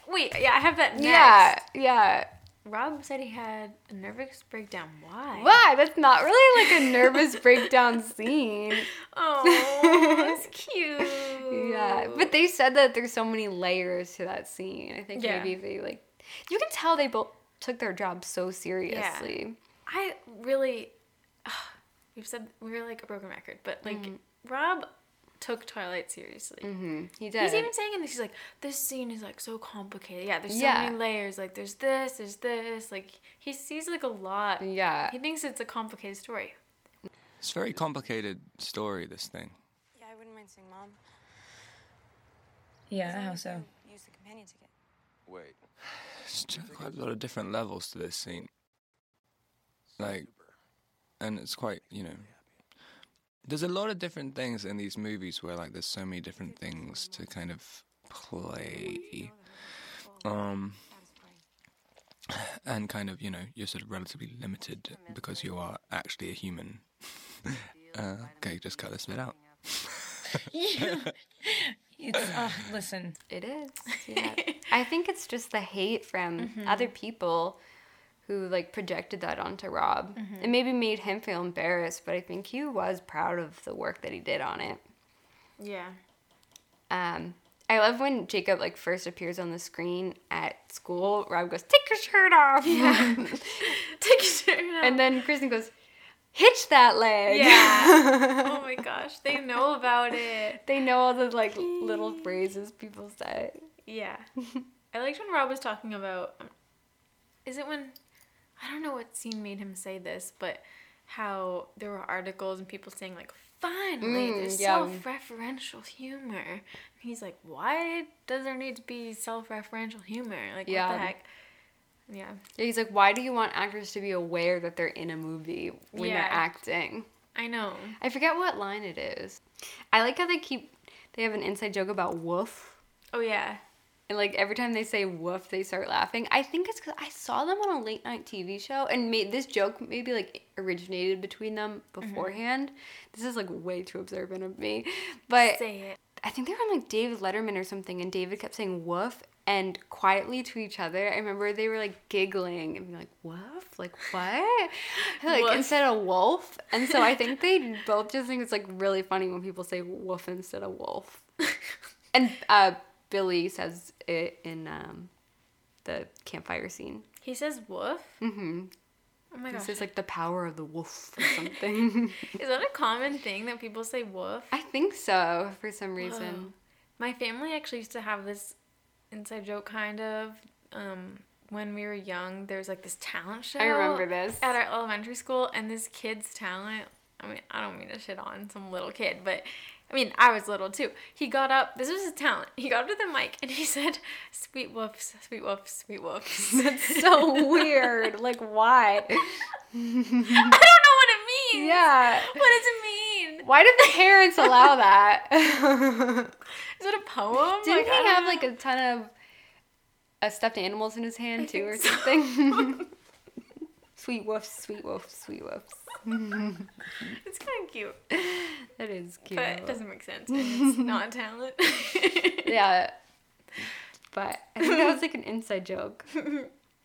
Wait, yeah, I have that next. Yeah, yeah. Rob said he had a nervous breakdown. Why? Why? That's not really like a nervous breakdown scene. Oh, that's cute. Yeah, but they said that there's so many layers to that scene. I think Yeah. maybe they like you can tell they both took their job so seriously. Yeah. I really, we've said we're like a broken record, but like Mm-hmm. Rob took Twilight seriously. hmm He did. He's even saying in this, he's like, this scene is like so complicated. Yeah, there's so Yeah. many layers. Like there's this, there's this. Like he sees like a lot. yeah. He thinks it's a complicated story. It's a very complicated story, this thing. Yeah, I wouldn't mind seeing mom. Yeah, how so? Use the companion ticket. Wait. It's just quite a lot of different levels to this scene. Like, and it's quite, you know. There's a lot of different things in these movies where, like, there's so many different things to kind of play. Um, and kind of, you know, you're sort of relatively limited because you are actually a human. uh, okay, just cut this bit out. It's uh, listen. It is. Yeah. I think it's just the hate from other people who like projected that onto Rob. It maybe made him feel embarrassed, but I think he was proud of the work that he did on it. Yeah. Um I love when Jacob like first appears on the screen at school. Rob goes, "Take your shirt off." Yeah. Take your shirt off. and then Kristen goes, "Hitch that leg." Yeah. oh my gosh, they know about it. they know all the like little phrases people say. Yeah. I liked when Rob was talking about. Is it when. I don't know what scene made him say this, but how there were articles and people saying, like, finally, Mm, there's yeah. self referential humor. And he's like, why does there need to be self referential humor? Like, what Yeah. the heck? Yeah. Yeah, he's like, "Why do you want actors to be aware that they're in a movie when Yeah. they're acting?" I know. I forget what line it is. I like how they keep they have an inside joke about Wolf. Oh, yeah. And like every time they say woof, they start laughing. I think it's because I saw them on a late night TV show and made this joke maybe like originated between them beforehand. This is like way too observant of me. But Say it. I think they were on like David Letterman or something, and David kept saying woof and quietly to each other. I remember they were like giggling and being like, woof? Like what? like Woof. instead of wolf. And so I think they both just think it's like really funny when people say woof instead of wolf. and uh, Billy says it in um, the campfire scene. He says woof. Mm-hmm. Oh my This gosh. is like the power of the wolf or something. Is that a common thing that people say woof? I think so for some reason. My family actually used to have this inside joke kind of um, when we were young. There was like this talent show. I remember this. at our elementary school, and this kid's talent. I mean, I don't mean to shit on some little kid, but I mean, I was little too. He got up. This was his talent. He got up to the mic and he said, "Sweet woofs, sweet woofs, sweet woofs." That's so weird. Like why? I don't know what it means. Yeah. What does it mean? Why did the parents allow that? Is it a poem? Didn't Like, he have know. like a ton of uh, stuffed animals in his hand too, or something? Sweet woofs, sweet woofs, sweet woofs. It's kind of cute, That is cute. but it doesn't make sense. It's not talent. yeah. But I think that was like an inside joke.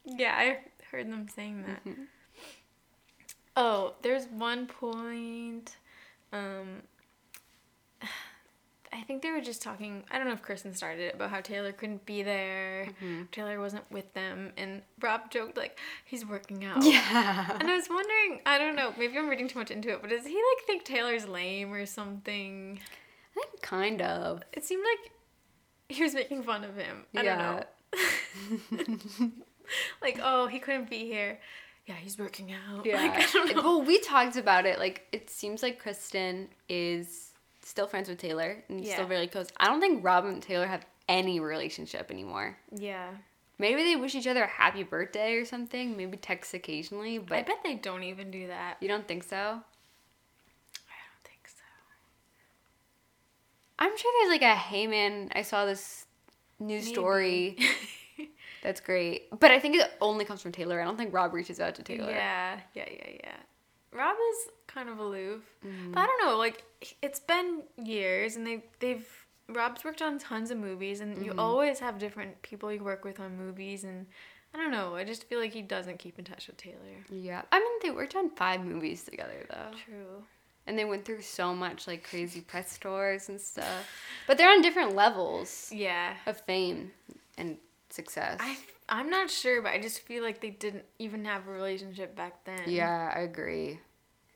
Yeah, I heard them saying that. Mm-hmm. Oh, there's one point. Um, I think they were just talking. I don't know if Kristen started it about how Taylor couldn't be there. Mm-hmm. Taylor wasn't with them, and Rob joked like he's working out. Yeah. And I was wondering, I don't know, maybe I'm reading too much into it, but does he like think Taylor's lame or something? I think kind of. It seemed like he was making fun of him. I Yeah. don't know. like, oh, he couldn't be here. Yeah, he's working out. Yeah. Like, I don't know. Well, we talked about it. Like, it seems like Kristen is still friends with Taylor and Yeah. still really close. I don't think Rob and Taylor have any relationship anymore. Yeah. Maybe they wish each other a happy birthday or something. Maybe text occasionally, but I bet they don't even do that. you don't think so? I don't think so. I'm sure there's like a hey man, I saw this news story. That's great. But I think it only comes from Taylor. I don't think Rob reaches out to Taylor. Yeah, yeah, yeah, yeah. Rob is kind of aloof, Mm-hmm. but I don't know. Like it's been years, and they they've Rob's worked on tons of movies, and Mm-hmm. you always have different people you work with on movies, and I don't know. I just feel like he doesn't keep in touch with Taylor. Yeah. I mean, they worked on five movies together though. True. And they went through so much like crazy press tours and stuff. But they're on different levels Yeah. of fame and success. I I'm not sure, but I just feel like they didn't even have a relationship back then. yeah, I agree.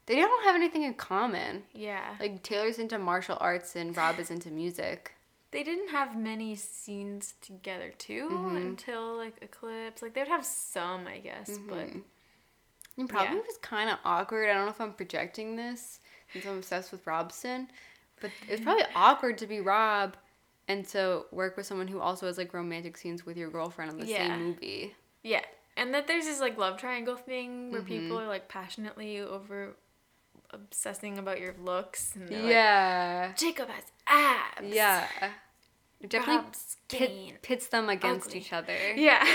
They don't have anything in common. Yeah. Like Taylor's into martial arts and Rob is into music. they didn't have many scenes together too Mm-hmm. until like Eclipse. Like they would have some, I guess, but It probably Yeah. was kind of awkward. I don't know if I'm projecting this since I'm obsessed with Robsten, but it's probably awkward to be Rob and to work with someone who also has like romantic scenes with your girlfriend in the Yeah. same movie. yeah. And that there's this like love triangle thing where Mm-hmm. people are like passionately over obsessing about your looks and they're like, Yeah. Jacob has abs. Yeah. It definitely pit, pits them against ugly. each other. Yeah.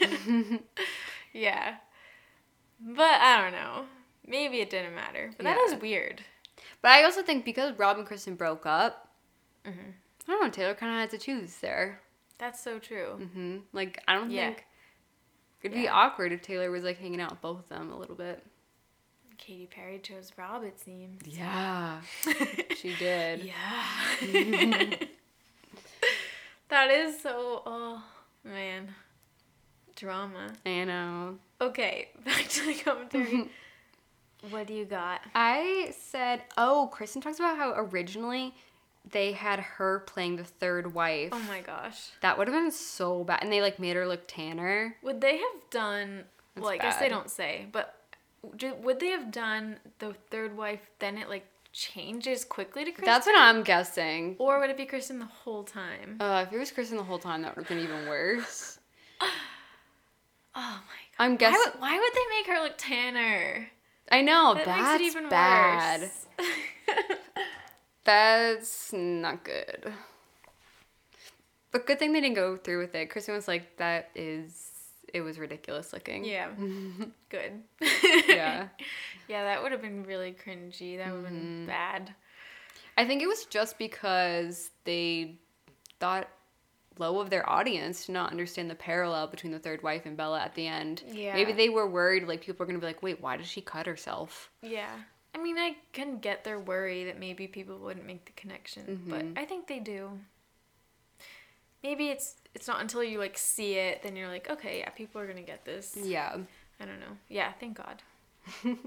yeah. But I don't know. Maybe it didn't matter. But that Yeah. is weird. But I also think because Rob and Kristen broke up, Mm-hmm. I don't know, Taylor kind of had to choose there. That's so true. hmm Like, I don't Yeah. think it'd be awkward if Taylor was like hanging out with both of them a little bit. Katy Perry chose Rob, it seems. Yeah. she did. Yeah. that is so, oh, man. Drama. I know. Okay, back to the commentary. what do you got? I said, oh, Kristen talks about how originally they had her playing the third wife. Oh my gosh. That would have been so bad. And they like made her look tanner. Would they have done, That's well, I guess they don't say, but do, would they have done the third wife, then it like changes quickly to Kristen? That's what I'm guessing. Or would it be Kristen the whole time? Uh, if it was Kristen the whole time, that would have been even worse. Oh my god. I'm Why guessing. would, why would they make her look tanner? I know That that's makes it even bad. worse. That's not good. But good thing they didn't go through with it. Kristen was like, "That is, it was ridiculous looking." Yeah. Good. Yeah. yeah, that would have been really cringy. That would have been mm-hmm. bad. I think it was just because they thought low of their audience to not understand the parallel between the third wife and Bella at the end. Yeah. Maybe they were worried like people are gonna be like, wait, why did she cut herself? Yeah. I mean, I can get their worry that maybe people wouldn't make the connection, but mm-hmm. I think they do. Maybe it's it's not until you like see it then you're like, okay, yeah, people are gonna get this. Yeah. I don't know. Yeah, thank God.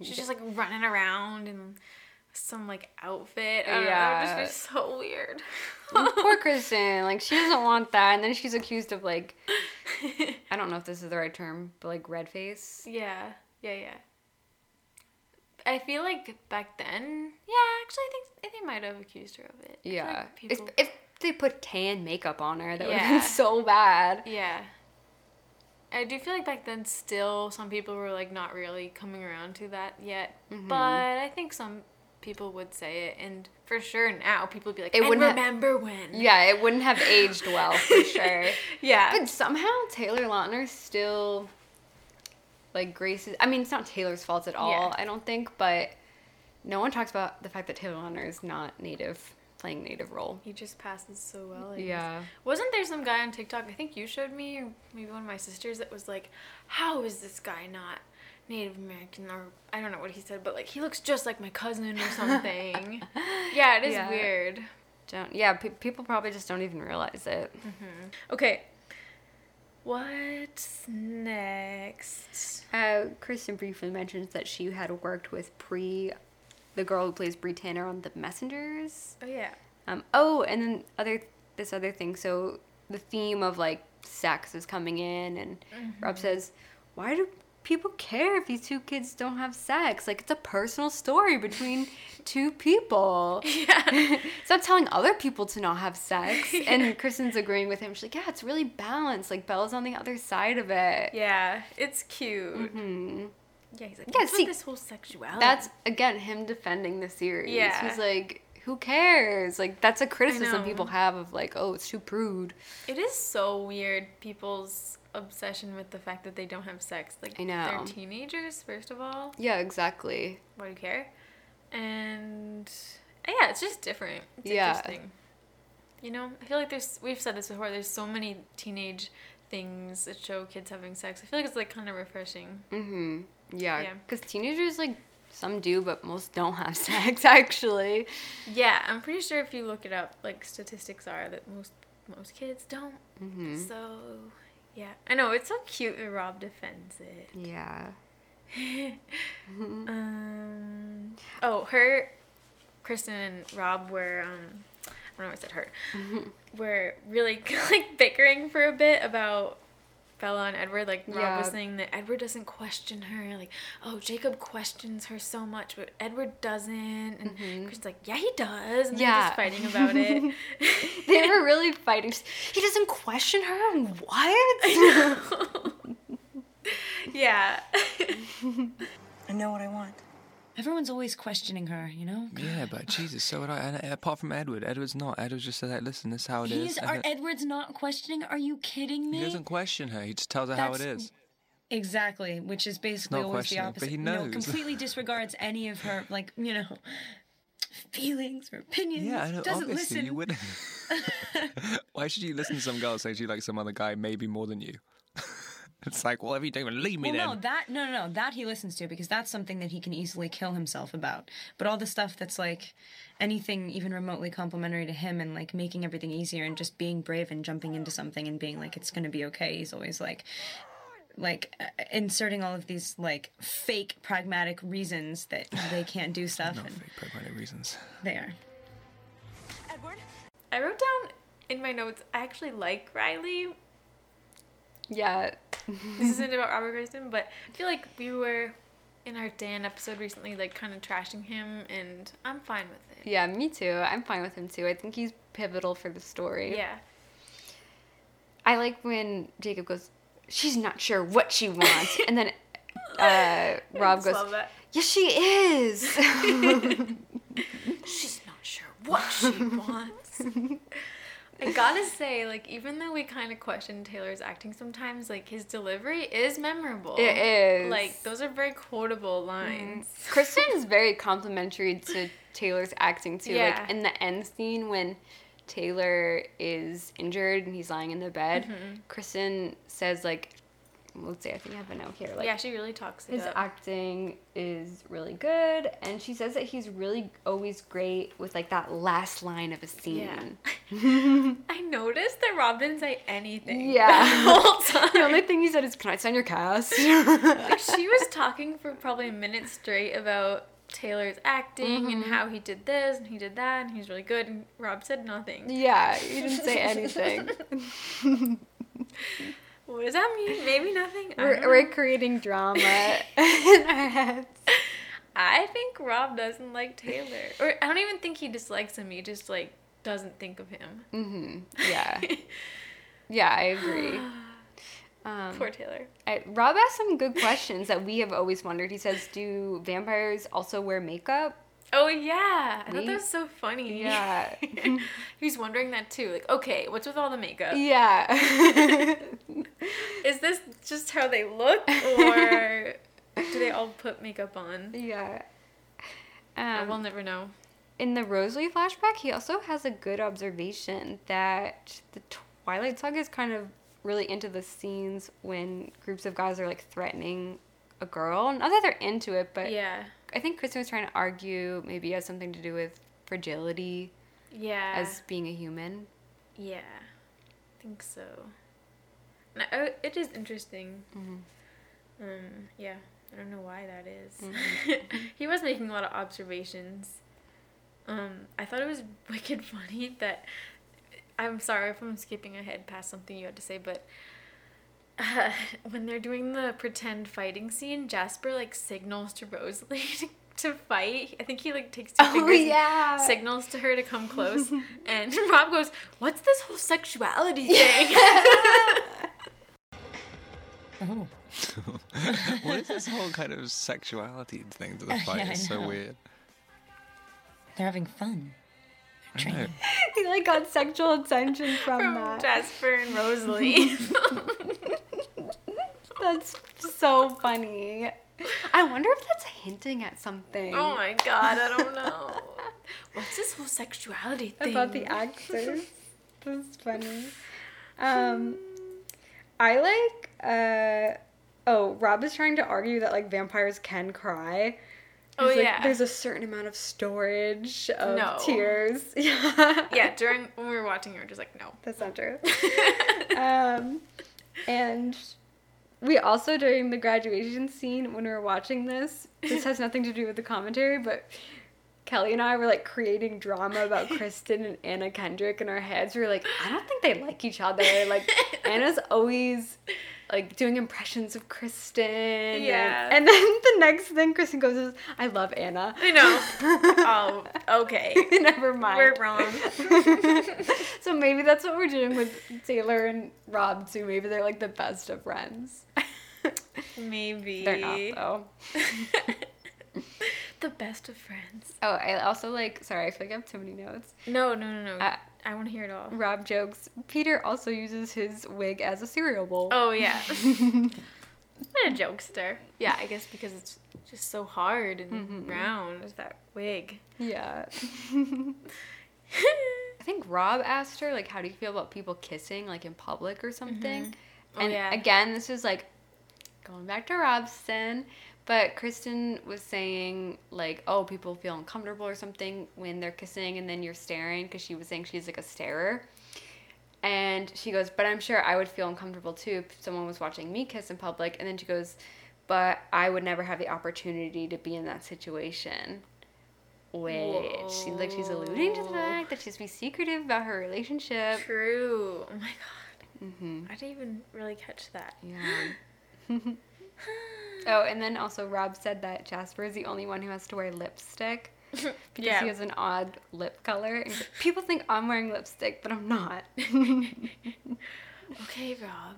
She's just like running around in some like outfit. I know, Yeah. just be so weird. Poor Kristen. Like she doesn't want that, and then she's accused of like, I don't know if this is the right term, but like red face. yeah, yeah, yeah. I feel like back then, yeah, actually, I think they might have accused her of it. Yeah. like If, people- they put tan makeup on her, that would Yeah. have been so bad. Yeah. I do feel like back then still some people were like not really coming around to that yet. Mm-hmm. But I think some people would say it and for sure now people would be like, It wouldn't ha- remember when. Yeah, it wouldn't have aged well for sure. Yeah. But somehow Taylor Lautner still like graces. I mean, it's not Taylor's fault at all. Yeah. I don't think, but no one talks about the fact that Taylor Lautner is not native, playing native role. he just passes so well. Yeah. Wasn't there some guy on TikTok, I think you showed me, or maybe one of my sisters, that was like, How is this guy not Native American? Or I don't know what he said, but like, he looks just like my cousin or something. yeah, it is Yeah. weird. Don't. Yeah, pe- people probably just don't even realize it. Okay. What's next? Uh, Kristen briefly mentions that she had worked with Pre, the girl who plays Bree Tanner on The Messengers. Oh, yeah. Um, oh, and then other this other thing. So the theme of like sex is coming in, and Rob says, "Why do people care if these two kids don't have sex? Like it's a personal story between two people. Yeah. not telling other people to not have sex." And Kristen's agreeing with him. She's like, "Yeah, it's really balanced. Like Bella's on the other side of it." Yeah, it's cute. Hmm. Yeah, he's like, Yeah, see, this whole sexuality? That's again him defending the series. Yeah. He's like, who cares? Like that's a criticism people have of like, oh, it's too prude. It is so weird, people's obsession with the fact that they don't have sex. Like, I know. they're teenagers, first of all. Yeah, exactly. Why do you care? And yeah, it's just different. It's Yeah. interesting. You know, I feel like there's, we've said this before, there's so many teenage things that show kids having sex. I feel like it's like kind of refreshing. Mm-hmm. Yeah. Yeah. Because teenagers like some do, but most don't have sex actually. Yeah, I'm pretty sure if you look it up, like statistics are that most most kids don't. Mm-hmm. So, yeah, I know it's so cute that Rob defends it. Yeah. Um. Oh, her, Kristen and Rob were um, I don't know. if I said her. Were really like bickering for a bit about Bella and Edward. Like Rob was saying that Edward doesn't question her. Like, oh, Jacob questions her so much, but Edward doesn't. And mm-hmm. Kristen's like, yeah, he does. And Yeah. they're just fighting about it. They were really fighting. He doesn't question her. What? yeah. I know what I want. Everyone's always questioning her, you know? Yeah, but Jesus, so would I. And uh, apart from Edward, Edward's not. Edward just said, like, "Listen, this is how it is." He's And are Edward's not questioning. Are you kidding me? he doesn't question her. He just tells her how it is. Exactly, which is basically not always the questioning, but opposite. he knows. completely disregards any of her like, you know, feelings or opinions. Yeah, I know. Doesn't Obviously, listen. you wouldn't. Why should you listen to some girl say she likes some other guy maybe more than you? It's like, well, if you don't even leave me, Well, then. no, that no, no, no, that he listens to because that's something that he can easily kill himself about. But all the stuff that's like anything even remotely complimentary to him and like making everything easier and just being brave and jumping into something and being like it's going to be okay. He's always like like uh, inserting all of these like fake pragmatic reasons that they can't do stuff Not and fake pragmatic reasons. they are. Edward? I wrote down in my notes. I actually like Riley. Yeah. this isn't about Robert Kristen, but I feel like we were in our Dan episode recently, like kind of trashing him, and I'm fine with it. Yeah, me too. I'm fine with him too. I think he's pivotal for the story. Yeah. I like when Jacob goes, "She's not sure what she wants," and then uh, Rob goes. "Yes, she is." She's not sure what she wants. I gotta say, like, even though we kind of question Taylor's acting sometimes, like, his delivery is memorable. It is. Like, those are very quotable lines. Kristen is very complimentary to Taylor's acting too. Yeah. Like in the end scene when Taylor is injured and he's lying in the bed, Mm-hmm. Kristen says like, let's see, I think I have a note here. Like, yeah, she really talks his up. acting is really good, and she says that he's really always great with like that last line of a scene. I noticed that Rob didn't say anything. Yeah. The whole time. the only thing he said is, "Can I sign your cast?" like she was talking for probably a minute straight about Taylor's acting and mm-hmm. how he did this and he did that and he's really good and Rob said nothing. yeah, he didn't say anything. What does that mean? Maybe nothing. We're, we're creating drama in our heads. I think Rob doesn't like Taylor. Or I don't even think he dislikes him. He just like doesn't think of him. Mm-hmm. Yeah. yeah, I agree. Um, Poor Taylor. I, Rob asked some good questions that we have always wondered. He says, "Do vampires also wear makeup?" Oh yeah. I thought that was so funny. Yeah. He's wondering that too. Like, okay, what's with all the makeup? Yeah. Is this just how they look or do they all put makeup on? yeah. Um, we'll never know. in the Rosalie flashback, he also has a good observation that the Twilight Saga is kind of really into the scenes when groups of guys are like threatening a girl. Not that they're into it, but Yeah. I think Kristen was trying to argue maybe it has something to do with fragility Yeah. as being a human. Yeah, I think so. And I, it is interesting. Mm-hmm. Um, yeah, I don't know why that is. he was making a lot of observations. Um, I thought it was wicked funny that. I'm sorry if I'm skipping ahead past something you had to say, but uh, when they're doing the pretend fighting scene, Jasper like signals to Rosalie to fight. I think he like takes two fingers and yeah. signals to her to come close, and Rob goes, "What's this whole sexuality thing?" Oh. what is this whole kind of sexuality thing to the Yeah, fight? I it's so weird. They're having fun. They're I know. training. he like got sexual attention from, From that. Jasper and Rosalie. That's so funny. I wonder if that's hinting at something. oh my god, I don't know. What's this whole sexuality thing? about the actors. That's funny. Um, I like. Uh, oh, Rob is trying to argue that like vampires can cry. Oh, like, yeah. There's a certain amount of storage of No. tears. Yeah. yeah, during when we were watching, we were just like, no. That's not true. um, and we also during the graduation scene when we were watching this, this has nothing to do with the commentary, but Kelly and I were like creating drama about Kristen and Anna Kendrick in our heads. We were like, I don't think they like each other. Like Anna's always like doing impressions of Kristen. and- Yeah. And, then the next thing Kristen goes is, I love Anna. I know. oh, okay. Never mind. We're wrong. so maybe that's what we're doing with Taylor and Rob too. Maybe they're like the best of friends. Maybe. they're not though. The best of friends. Oh, I also like. Sorry, I feel like I have too many notes. No, no, no, no. Uh, I want to hear it all. Rob jokes. Peter also uses his wig as a cereal bowl. Oh yeah. what a jokester. Yeah, I guess because it's just so hard and round Is that wig. Yeah. I think Rob asked her like, "How do you feel about people kissing like in public or something?" Oh, and yeah. again, this is like going back to Robsten, but Kristen was saying like, "Oh, people feel uncomfortable or something when they're kissing, and then you're staring," because she was saying she's like a starer. And she goes, "But I'm sure I would feel uncomfortable too if someone was watching me kiss in public." And then she goes, "But I would never have the opportunity to be in that situation." Which seems like she's alluding to the fact that she's be secretive about her relationship. True. Oh my god. Mm-hmm. I didn't even really catch that. Yeah. oh, and then also Rob said that Jasper is the only one who has to wear lipstick because Yeah. he has an odd lip color. And people think I'm wearing lipstick, but I'm not. Okay, Rob.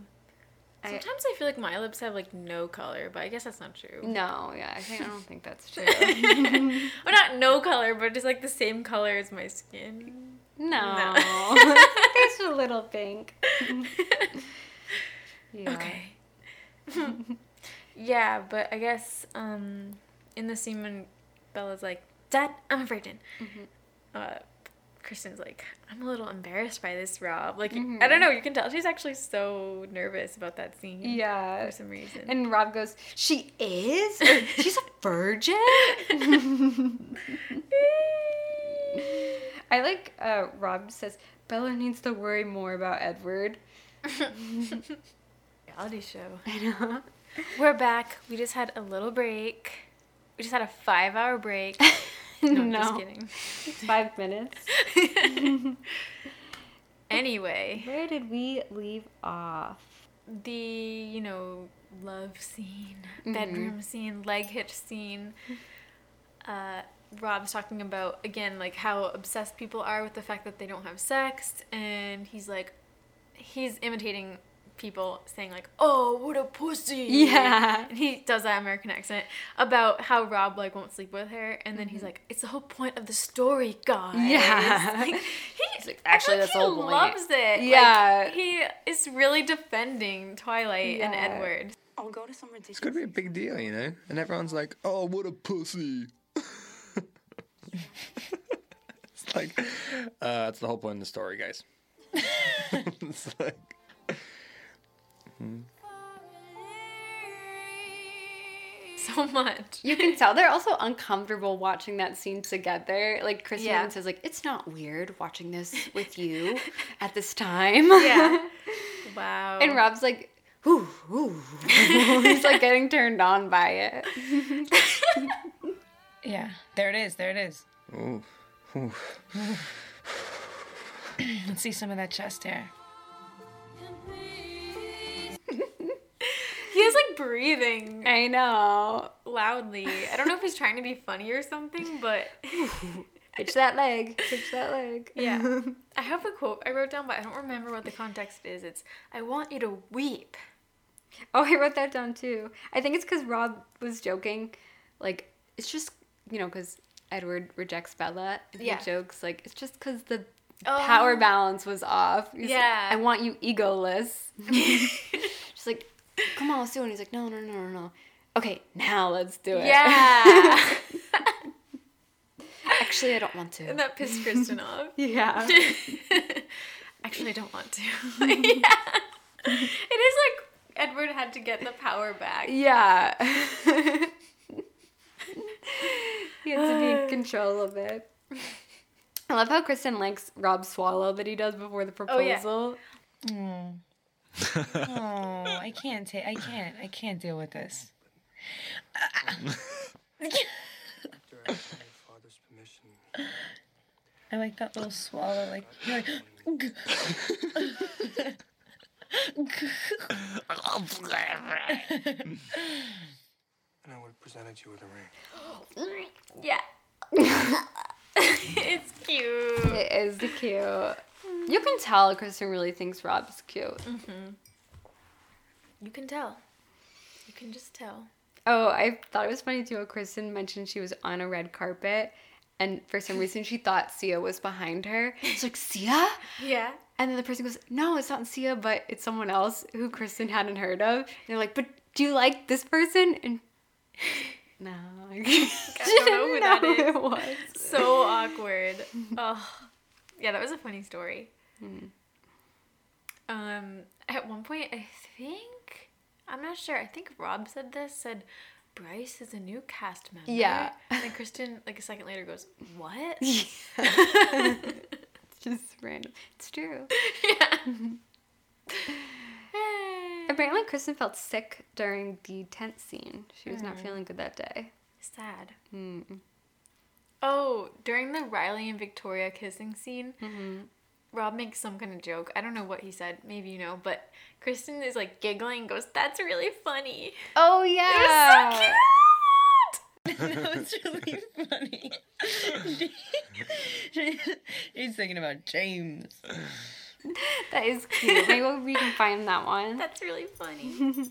Sometimes I feel like my lips have like no color, but I guess that's not true. no, yeah, I think I don't think that's true. Or not no color, but just like the same color as my skin. No. No. There's a little pink. yeah. Okay. Yeah, but I guess um, in the scene when Bella's like, "Dad, I'm pregnant," uh, Kristen's like, "I'm a little embarrassed by this, Rob." Like, I don't know. You can tell she's actually so nervous about that scene. Yeah. for some reason. And Rob goes, She is? She's a virgin? I like, uh, Rob says, Bella needs to worry more about Edward. reality show. I know. We're back. We just had a little break. We just had a five-hour break. No, I'm just kidding. Five minutes. Anyway, Where did we leave off? the you know love scene, bedroom scene, leg hitch scene. Uh, Rob's talking about again like how obsessed people are with the fact that they don't have sex, and he's like, he's imitating people saying like, "Oh, what a pussy!" Yeah. and he does that American accent about how Rob like won't sleep with her, and then he's like, "It's the whole point of the story, guys." Yeah. like, he, like, I "Actually, that's the he whole point." Loves it. Like, Yeah. he is really defending Twilight and Edward. I'll go to some ridiculous. It's gonna be a big deal, you know? And everyone's like, oh, what a pussy. it's like, uh, that's the whole point of the story, guys. it's like, So much. You can tell they're also uncomfortable watching that scene together. Like Chris Yeah. even says, like, it's not weird watching this with you at this time. Yeah. Wow. And Rob's like, ooh, ooh. He's like getting turned on by it. Yeah, there it is. There it is. ooh, ooh. Let's see some of that chest hair. He is like breathing I know. loudly. I don't know if he's trying to be funny or something, but Pitch that leg. Pitch that leg. yeah. I have a quote I wrote down, but I don't remember what the context is. It's I want you to weep. Oh, I wrote that down too. I think it's because Rob was joking. Like, it's just, you know, because Edward rejects Bella. And Yeah. He jokes, like, it's just because the Oh. power balance was off. He's like, Yeah. I want you egoless. She's like, come on, let's do it. And he's like, no, no, no, no, no. Okay, now let's do it. Yeah. Actually, I don't want to. and that pissed Kristen off. yeah. Actually, I don't want to. yeah. It is like Edward had to get the power back. Yeah. he had to be in control of it. I love how Kristen likes Rob's swallow that he does before the proposal. Oh, yeah. proposal. Mm. Oh, I can't take. I can't. I can't deal with this. father's permission. I like that little swallow. Like you're like. And I would have presented you with a ring. Yeah. it's cute. It is cute. You can tell Kristen really thinks Rob's cute. Mm-hmm. You can tell. You can just tell. Oh, I thought it was funny too. Kristen mentioned she was on a red carpet, and for some reason she thought Sia was behind her. It's like Sia, Yeah. and then the person goes, "No, it's not Sia, but it's someone else who Kristen hadn't heard of." And they're like, "But do you like this person?" And no, I don't know who that who it was. So awkward. Oh. Yeah, that was a funny story. Um, at one point, I think, I'm not sure, I think Rob said this, said, Bryce is a new cast member. Yeah. And then Kristen, like a second later, goes, What? It's just random. It's true. Yeah. Apparently, Kristen felt sick during the tent scene. She was not feeling good that day. Sad. Hmm. Oh, during the Riley and Victoria kissing scene, Rob makes some kind of joke. I don't know what he said. Maybe you know, but Kristen is like giggling and goes, That's really funny. Oh It yeah. was so cute. that was really funny. She- she's thinking about James. That is cute. Maybe we can find that one. That's really funny.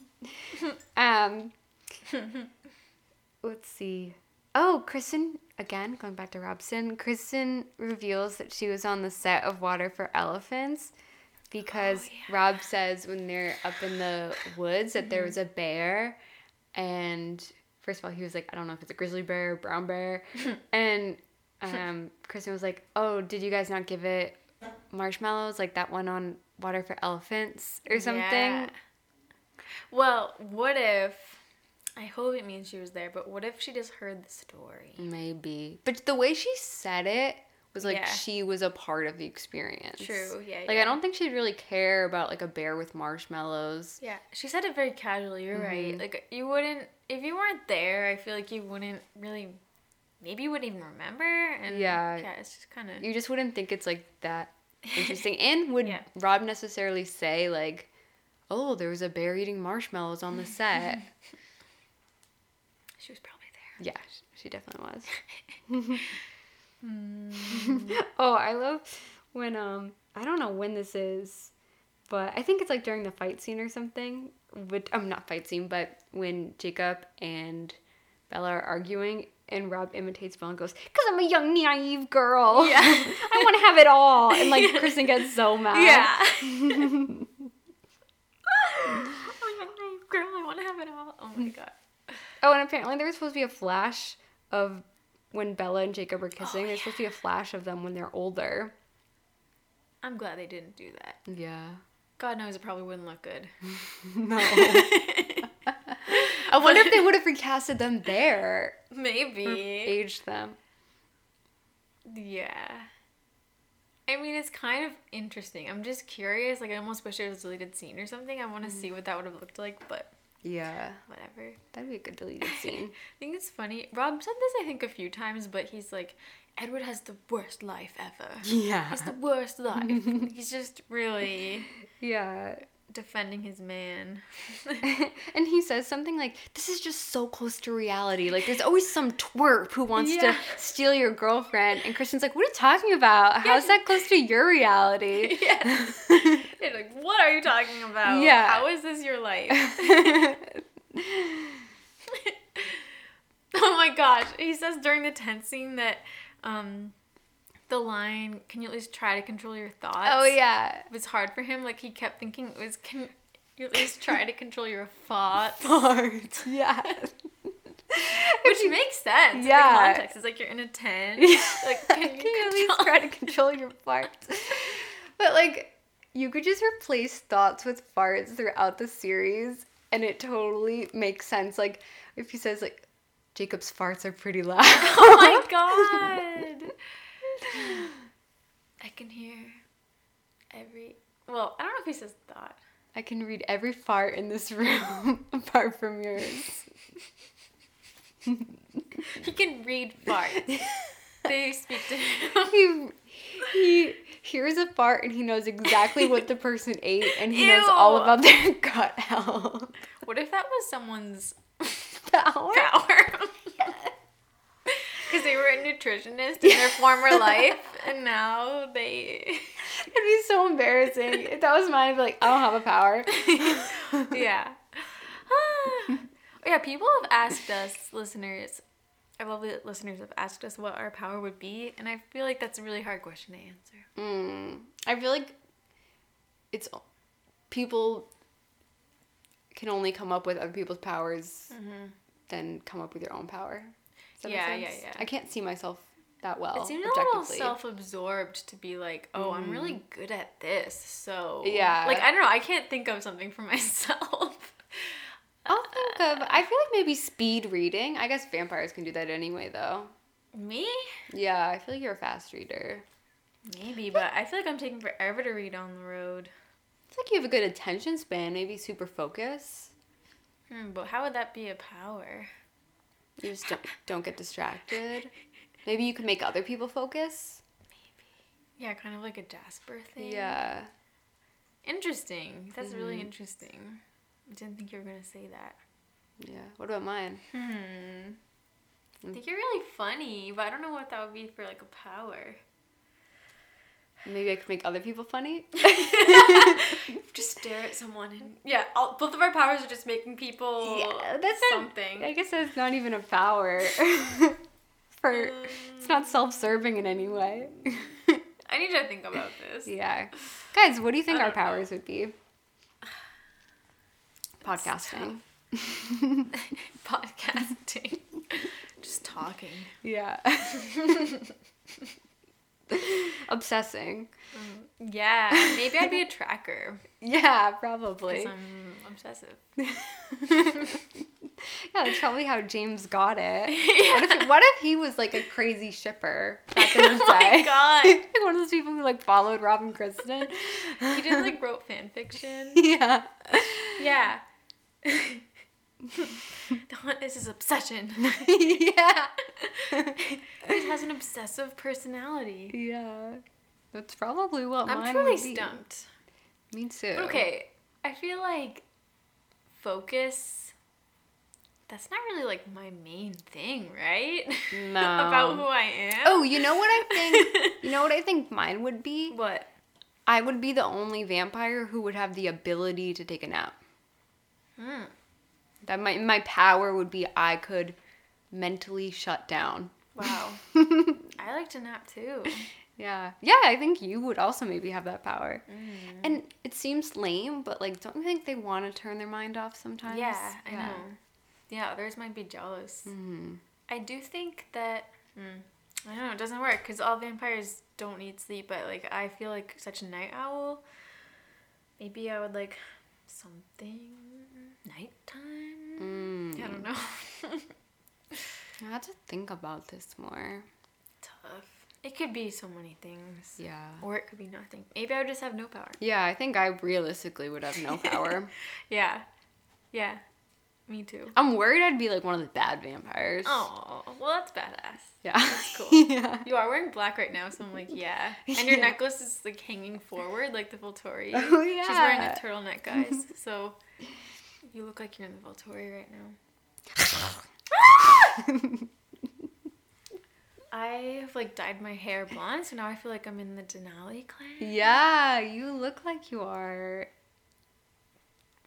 Um, let's see. Oh, Kristen, again, going back to Robsten, Kristen reveals that she was on the set of Water for Elephants. because Oh, Rob says when they're up in the woods that Mm-hmm. there was a bear, and first of all he was like, I don't know if it's a grizzly bear, or brown bear, and um, Kristen was like, Oh, did you guys not give it marshmallows like that one on Water for Elephants or something? Yeah. Well, what if? I hope it means she was there, but what if she just heard the story? Maybe, but the way she said it was like Yeah. she was a part of the experience. True, yeah, Like yeah. I don't think she'd really care about like a bear with marshmallows. Yeah, she said it very casually. You're right. Mm-hmm. Like you wouldn't if you weren't there. I feel like you wouldn't really. Maybe you wouldn't even remember. And Yeah. yeah, it's just kind of. You just wouldn't think it's like that interesting. and would Yeah. Rob necessarily say like, "Oh, there was a bear eating marshmallows on the set"? She was probably there. yeah, she definitely was. oh, I love when um I don't know when this is, but I think it's like during the fight scene or something. But I'm um, not fight scene, but when Jacob and Bella are arguing. And Rob imitates Bella and goes, "Cause I'm a young naive girl. Yeah. I want to have it all." And like Kristen gets so mad. Yeah. oh my god, girl, I want to have it all. Oh my god. Oh, and apparently there was supposed to be a flash of when Bella and Jacob were kissing. Oh, there's supposed to be a flash of them when they're older. I'm glad they didn't do that. Yeah. God knows it probably wouldn't look good. No. I wonder if they would have recasted them there. Maybe. Aged them. Yeah. I mean, it's kind of interesting. I'm just curious. Like, I almost wish it was a deleted scene or something. I want to mm-hmm. see what that would have looked like, but Yeah. whatever. That'd be a good deleted scene. I think it's funny. Rob said this, I think, a few times, but he's like, Edward has the worst life ever. yeah. He's the worst life. he's just really Yeah. Defending his man. and he says something like, This is just so close to reality. Like, there's always some twerp who wants Yeah. to steal your girlfriend. And Kristen's like, What are you talking about? How's that close to your reality? yeah. Like, what are you talking about? Yeah. How is this your life? oh my gosh. He says during the tent scene that um the line, can you at least try to control your thoughts? oh, yeah. It was hard for him. Like he kept thinking it was can you at least try to control your thoughts? Fart. Yeah. Which makes sense. in Yeah. context. It's like you're in a tent. Like can you, Can you at least try to control your farts? But like, you could just replace thoughts with farts throughout the series, and it totally makes sense. Like, if he says like, Jacob's farts are pretty loud. Oh my god. I can hear every. Well, I don't know if he says that. I can read every fart in this room apart from yours. He can read farts. they speak to him. He he hears a fart and he knows exactly what the person ate, and he knows all about their gut health. What if that was someone's Power. power? Because they were a nutritionist in their former life, and now they. It'd be so embarrassing. If that was mine, I'd be like, I don't have a power. yeah. Ah. yeah, people have asked us, listeners, our lovely listeners have asked us what our power would be, and I feel like that's a really hard question to answer. Mm, I feel like it's people can only come up with other people's powers than come up with your own power. That Yeah, yeah, yeah. I can't see myself that well. It seems a little self-absorbed to be like, oh, I'm really good at this, so Yeah. Like I don't know, I can't think of something for myself. I'll think of. I feel like maybe speed reading. I guess vampires can do that anyway, though. Me? Yeah, I feel like you're a fast reader. Maybe, but I feel like I'm taking forever to read on the road. It's like you have a good attention span. Maybe super focus. Hmm, but how would that be a power? You just don't don't get distracted. Maybe you can make other people focus. Maybe. Yeah, kind of like a Jasper thing. Yeah. Interesting. That's really interesting. I didn't think you were gonna say that. Yeah. What about mine? Hmm. I think you're really funny, but I don't know what that would be for like a power. Maybe I could make other people funny. Just stare at someone and yeah, all, both of our powers are just making people Yeah, that's not- something. I guess that's not even a power. For it's not um, self-serving in any way. I need to think about this. Yeah. Guys, what do you think our don't know. powers would be? Podcasting. Podcasting. Just talking. Yeah. Obsessing. Mm, yeah, maybe I'd be a tracker Yeah, probably. I'm obsessive. Yeah, that's probably how James got it. What, if, what if he was like a crazy shipper back in the Oh my day? god. like one of those people who like followed Rob and Kristen. He just like wrote fan fiction. yeah. Yeah. Dawn is his obsession. yeah. he has an obsessive personality. Yeah. That's probably what I'm mine truly would be. stumped. Me too. Okay, I feel like focus. That's not really like my main thing, right? No. About who I am. Oh, you know what I think? you know what I think mine would be? What? I would be the only vampire who would have the ability to take a nap. Hmm. That my my power would be I could mentally shut down. Wow. I like to nap too. Yeah. Yeah, I think you would also maybe have that power. Mm. And it seems lame, but like don't you think they want to turn their mind off sometimes? Yeah, I know. Yeah, others might be jealous. Mhm. I do think that mm, I don't know. It doesn't work because all vampires don't need sleep. But like, I feel like such a night owl. Maybe I would like something nighttime. I don't know. I have to think about this more. Tough. It could be so many things. Yeah. Or it could be nothing. Maybe I would just have no power. Yeah, I think I realistically would have no power. Yeah. Yeah. Me too. I'm worried I'd be like one of the bad vampires. Oh, well, that's badass. Yeah. That's cool. yeah. You are wearing black right now, so I'm like, yeah. And your Yeah. necklace is like hanging forward, like the Volturi. Oh, yeah. She's wearing a turtleneck, guys. So you look like you're in the Volturi right now. I have like dyed my hair blonde, so now I feel like I'm in the Denali clan. Yeah, you look like you are.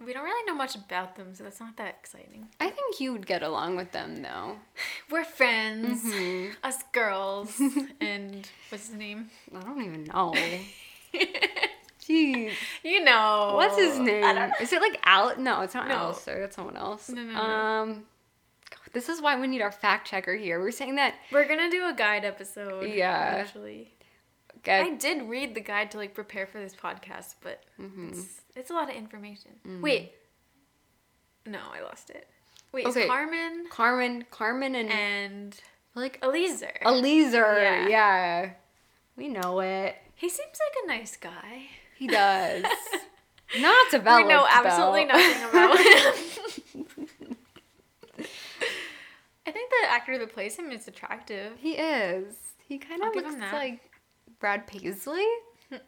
We don't really know much about them, so that's not that exciting. I think you would get along with them though. We're friends, Mhm. us girls, and what's his name? I don't even know. Jeez. You know. What's his I name? don't know. Is it like Al? No, it's not No. Alistair. That's someone else. No, no, no. Um, this is why we need our fact checker here. We're saying that. We're gonna do a guide episode. Yeah. Actually. I did read the guide to like prepare for this podcast, but Mm-hmm. it's, it's a lot of information. Wait. No, I lost it. Wait, Okay. Carmen Carmen, Carmen, and, and like Eleazar. Eleazar. Yeah. Yeah. we know it. he seems like a nice guy. He does. Not developed. we know absolutely though. nothing about him. I think the actor that plays him is attractive. He is. He kind of looks like Brad Paisley.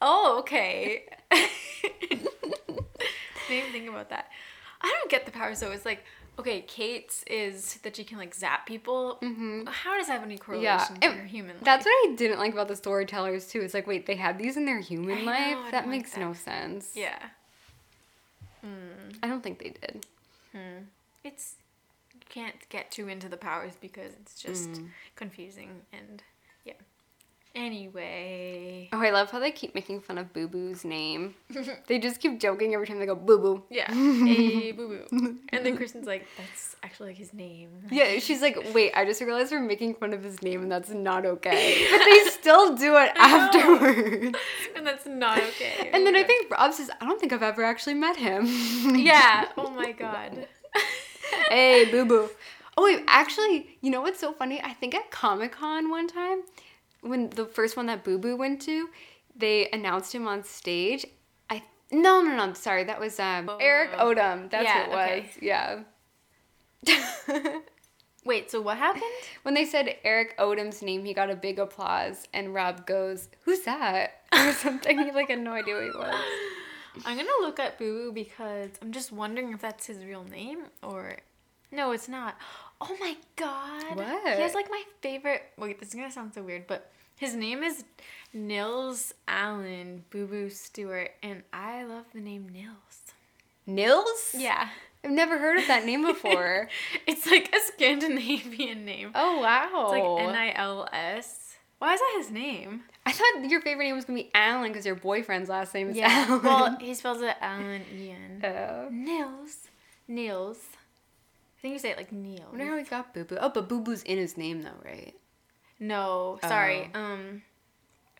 oh, okay. Didn't even think about that. I don't get the powers though. It's like, okay, Kate's is that she can like zap people. hmm How does that have any correlation Yeah, to her human life? That's what I didn't like about the storytellers too. It's like, wait, they had these in their human I life. I that don't like makes that. no sense. Yeah. I don't think they did. It's you can't get too into the powers because it's just Mm. confusing and. Anyway. Oh, I love how they keep making fun of Boo Boo's name. they just keep joking every time they go Boo Boo. Yeah. Hey boo boo. And then Kristen's like, that's actually like his name. Yeah, she's like, wait, I just realized we're making fun of his name and that's not okay. But they still do it afterwards. And that's not okay. And then I think Rob says, I don't think I've ever actually met him. Yeah. Oh my god. hey, boo boo. Oh, wait, actually, you know what's so funny? I think at Comic Con one time, when the first one that Boo Boo went to, they announced him on stage. I no no no sorry that was um Eric Odom. That's Yeah, who it was. Yeah. Wait, so what happened? when they said Eric Odom's name, he got a big applause, and Rob goes, "Who's that?" or something. He like had no idea who he was. I'm gonna look at Boo Boo because I'm just wondering if that's his real name or. No, it's not. Oh my god. What? He has like my favorite. Wait, this is gonna sound so weird, but his name is Nils Allen Boo Boo Stewart, and I love the name Nils. Nils? Yeah. I've never heard of that name before. It's like a Scandinavian name. oh wow. It's like N I L S. Why is that his name? I thought your favorite name was gonna be Alan because your boyfriend's last name is Yeah. Well, he spells it Alan Ian. oh. Nils. Nils. I think you say it like Neil. I wonder how he got Boo Boo. Oh, but Boo Boo's in his name though, right? No, sorry. Oh. Um,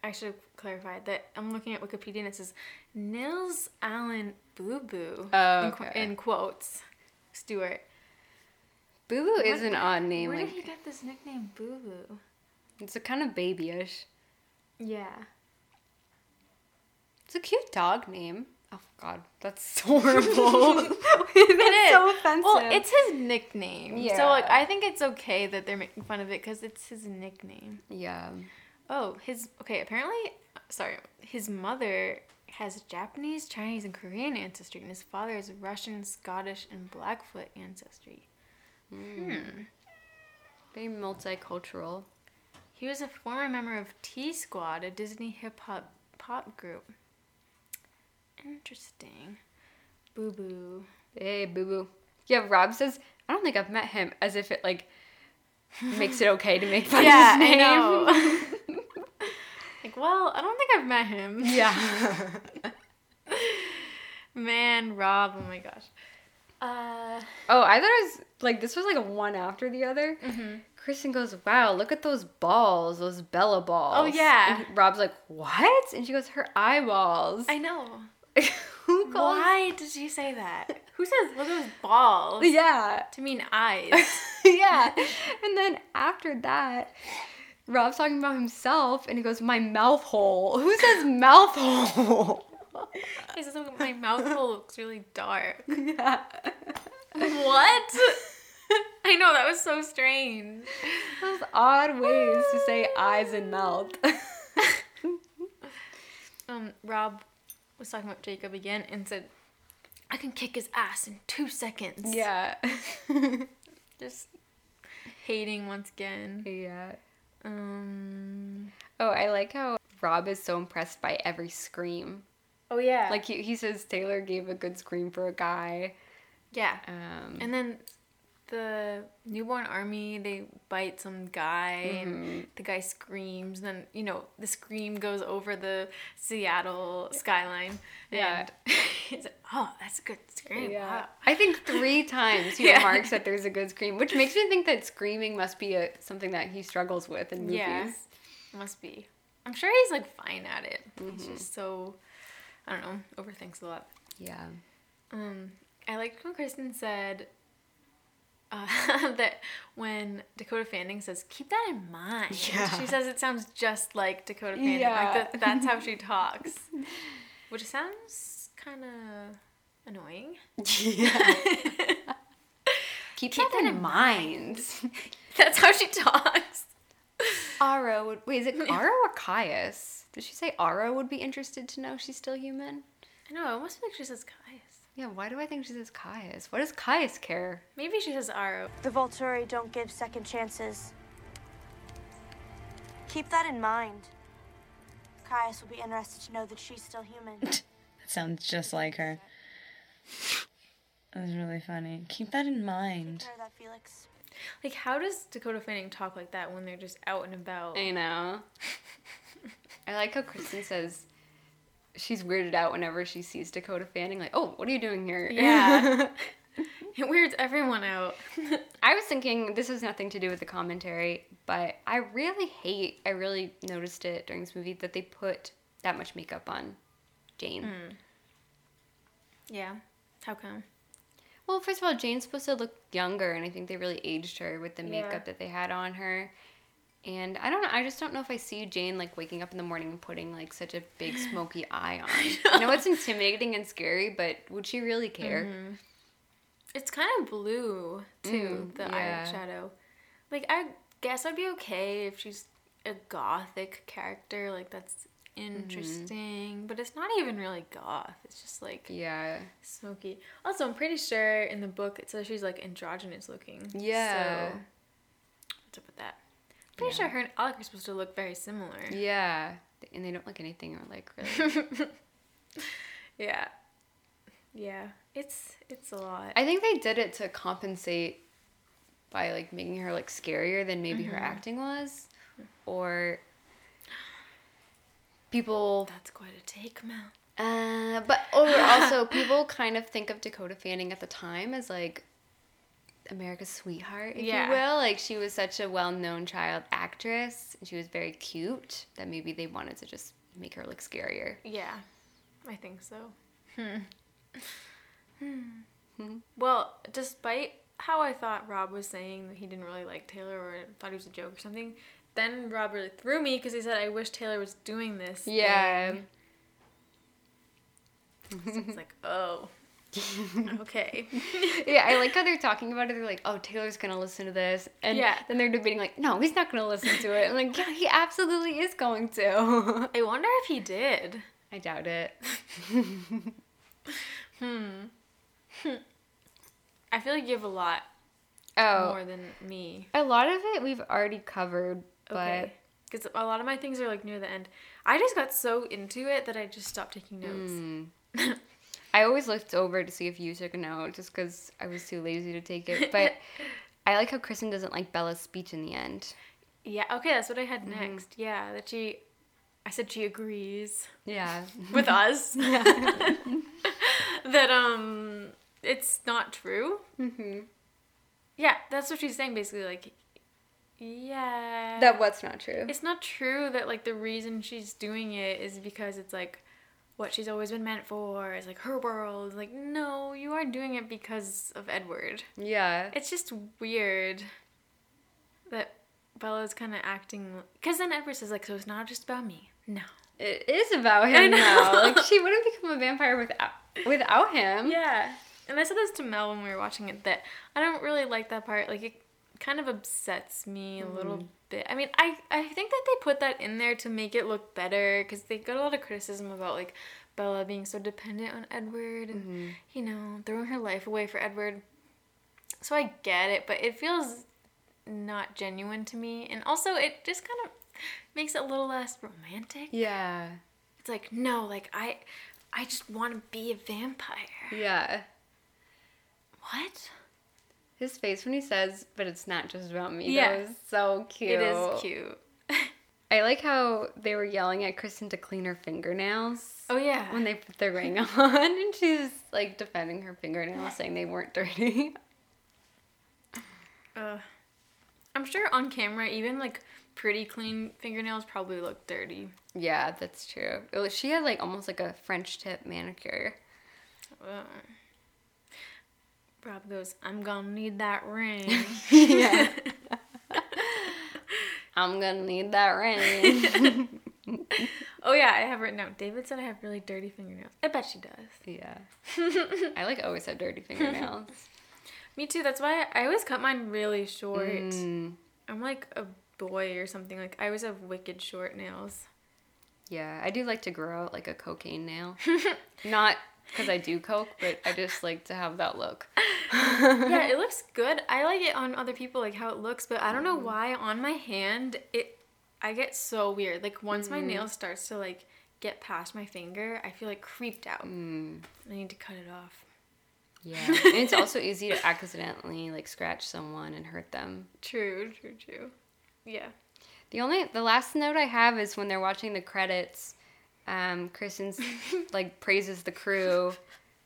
I should have clarified that I'm looking at Wikipedia and it says Nils Allen Boo Boo. Oh, in, qu- in quotes. Stewart. Boo Boo is an odd name. Where Like did he get this nickname Boo Boo? it's a kind of babyish. Yeah. It's a cute dog name. Oh God, that's horrible. It that's is. so offensive. Well, it's his nickname. So like I think it's okay that they're making fun of it because it's his nickname. yeah. Oh, his okay. Apparently, sorry, his mother has Japanese, Chinese, and Korean ancestry, and his father is Russian, Scottish, and Blackfoot ancestry. Hmm. Very multicultural. He was a former member of T Squad, a Disney hip hop pop group. Interesting. Boo boo. Hey, Boo Boo. Yeah, Rob says I don't think I've met him, as if it like makes it okay to make fun Yeah, of his name. I know. like, well, I don't think I've met him. yeah. Man, Rob. Oh my gosh. Uh, Oh, I thought it was like this was like a one after the other. Mm-hmm. Kristen goes, "Wow, look at those balls, those Bella balls." Oh, yeah. And Rob's like, "What?" And she goes, "Her eyeballs." I know. Who calls? Why did she say that? Who says look at those balls? Yeah, To mean eyes. yeah. And then after that, Rob's talking about himself, and he goes, "My mouth hole." Who says mouth hole? He says "Oh, my mouth hole looks really dark. yeah. What? I know that was so strange. Those odd ways to say eyes and mouth. Um, Rob was talking about Jacob again and said, "I can kick his ass in two seconds." yeah. Just hating once again. yeah. Um. Oh, I like how Rob is so impressed by every scream. Oh yeah. Like he, he says Taylor gave a good scream for a guy. yeah. Um, And then the newborn army, they bite some guy, Mm-hmm. and the guy screams. Then you know the scream goes over the Seattle skyline. Yeah. And he's like, "Oh, that's a good scream." yeah. Wow. I think three times he Yeah. remarks that there's a good scream, which makes me think that screaming must be a, something that he struggles with in movies. Yeah, must be. I'm sure he's like fine at it. He's Mm-hmm. just so I don't know, overthinks a lot. Yeah. Um, I liked when Kristen said uh, that when Dakota Fanning says, "Keep that in mind," Yeah. she says it sounds just like Dakota Fanning. Yeah. Like that, that's how she talks, which sounds kind of annoying. Yeah. Keep, that, in mind. That's how she talks. Aro would wait, is it Aro or Caius? Did she say Aro would be interested to know she's still human? I know. It almost like she says Caius. Yeah, why do I think she says Caius? What does Caius care? Maybe she says Aro. The Volturi don't give second chances. Keep that in mind. Caius will be interested to know that she's still human. That sounds just like her. That was really funny. Keep that in mind. Hear that, Felix? Like, how does Dakota Fanning talk like that when they're just out and about? I know. I like how Kristen says she's weirded out whenever she sees Dakota Fanning. Like, oh, what are you doing here? Yeah. It weirds everyone out. I was thinking this has nothing to do with the commentary, but I really hate. I really noticed it during this movie that they put that much makeup on Jane. Hmm. yeah. How come? Well, first of all, Jane's supposed to look younger, and I think they really aged her with the makeup Yeah. that they had on her. And I don't know. I just don't know if I see Jane like waking up in the morning and putting like such a big smoky eye on. I know it's intimidating and scary, but would she really care? It's kind of blue too, Mm, the yeah. eyeshadow. Like I guess I'd be okay if she's a gothic character. Like that's interesting, but it's not even really goth. It's just like Yeah. smoky. Also, I'm pretty sure in the book it says she's like androgynous looking. Yeah. So what's up with that? Pretty sure her and Alec are supposed to look very similar. Yeah. And they don't look anything like really. Yeah. Yeah. It's it's a lot. I think they did it to compensate by like making her look scarier than maybe Mm-hmm. her acting was, or people That's quite a take, Mel. Uh, but or also people kind of think of Dakota Fanning at the time as like America's sweetheart, if Yeah. you will. Like she was such a well-known child actress, and she was very cute that maybe they wanted to just make her look scarier. Yeah, I think so. Hmm. Hmm. Well, despite how I thought Rob was saying that he didn't really like Taylor or thought he was a joke or something, then Rob really threw me because he said, "I wish Taylor was doing this." Yeah. thing." So it's like, oh, okay. yeah, I like how they're talking about it. They're like, "Oh, Taylor's gonna listen to this," and Yeah. then they're debating like, "No, he's not gonna listen to it." I'm like, "Yeah, he absolutely is going to." I wonder if he did. I doubt it. Hmm. I feel like you have a lot Oh, more than me. a lot of it we've already covered, but Okay. Because a lot of my things are like near the end. I just got so into it that I just stopped taking notes. I always looked over to see if you took a note just because I was too lazy to take it. But I like how Kristen doesn't like Bella's speech in the end. Yeah, okay, that's what I had next. Yeah, that she. I said she agrees Yeah. with us. Yeah. that, um, it's not true. Mm-hmm. Yeah, that's what she's saying basically. Like, yeah. That what's not true. It's not true that, like, the reason she's doing it is because it's, like, what she's always been meant for. is like, her world. Like, no, you are doing it because of Edward. Yeah. It's just weird that Bella's kind of acting. Because then Edward says, like, so it's not just about me. No. It is about him now. Like she wouldn't become a vampire without without him. Yeah. And I said this to Mel when we were watching it that I don't really like that part. Like, it kind of upsets me a little mm. Bit. I mean, I, I think that they put that in there to make it look better because they got a lot of criticism about, like, Bella being so dependent on Edward and, mm-hmm. you know, throwing her life away for Edward. So I get it, but it feels not genuine to me. And also, it just kind of makes it a little less romantic. Yeah. It's like, no, like, I. I just want to be a vampire. Yeah. What? His face when he says, "But it's not just about me." Yeah. That was so cute. It is cute. I like how they were yelling at Kristen to clean her fingernails. Oh yeah. when they put the ring on and she's like defending her fingernails saying they weren't dirty Uh, I'm sure on camera, even like pretty clean fingernails probably look dirty. yeah that's true was- she had like almost like a french tip manicure Uh, Rob goes, "I'm gonna need that ring." yeah i'm gonna need that ring oh yeah, I have written down. David said I have really dirty fingernails. I bet she does. yeah i like always have dirty fingernails Me too. That's why I always cut mine really short. Mm, I'm like a boy or something. Like I always have wicked short nails. yeah i do like to grow out like a cocaine nail not because i do coke but i just like to have that look yeah, it looks good. I like it on other people, like how it looks, but I don't know why on my hand it. I get so weird. Like once my nail starts to like get past my finger, I feel like creeped out. Mm, I need to cut it off. yeah and it's also easy to accidentally like scratch someone and hurt them True, true, true. Yeah. The only the last note I have is when they're watching the credits, um, Kristen's like praises the crew,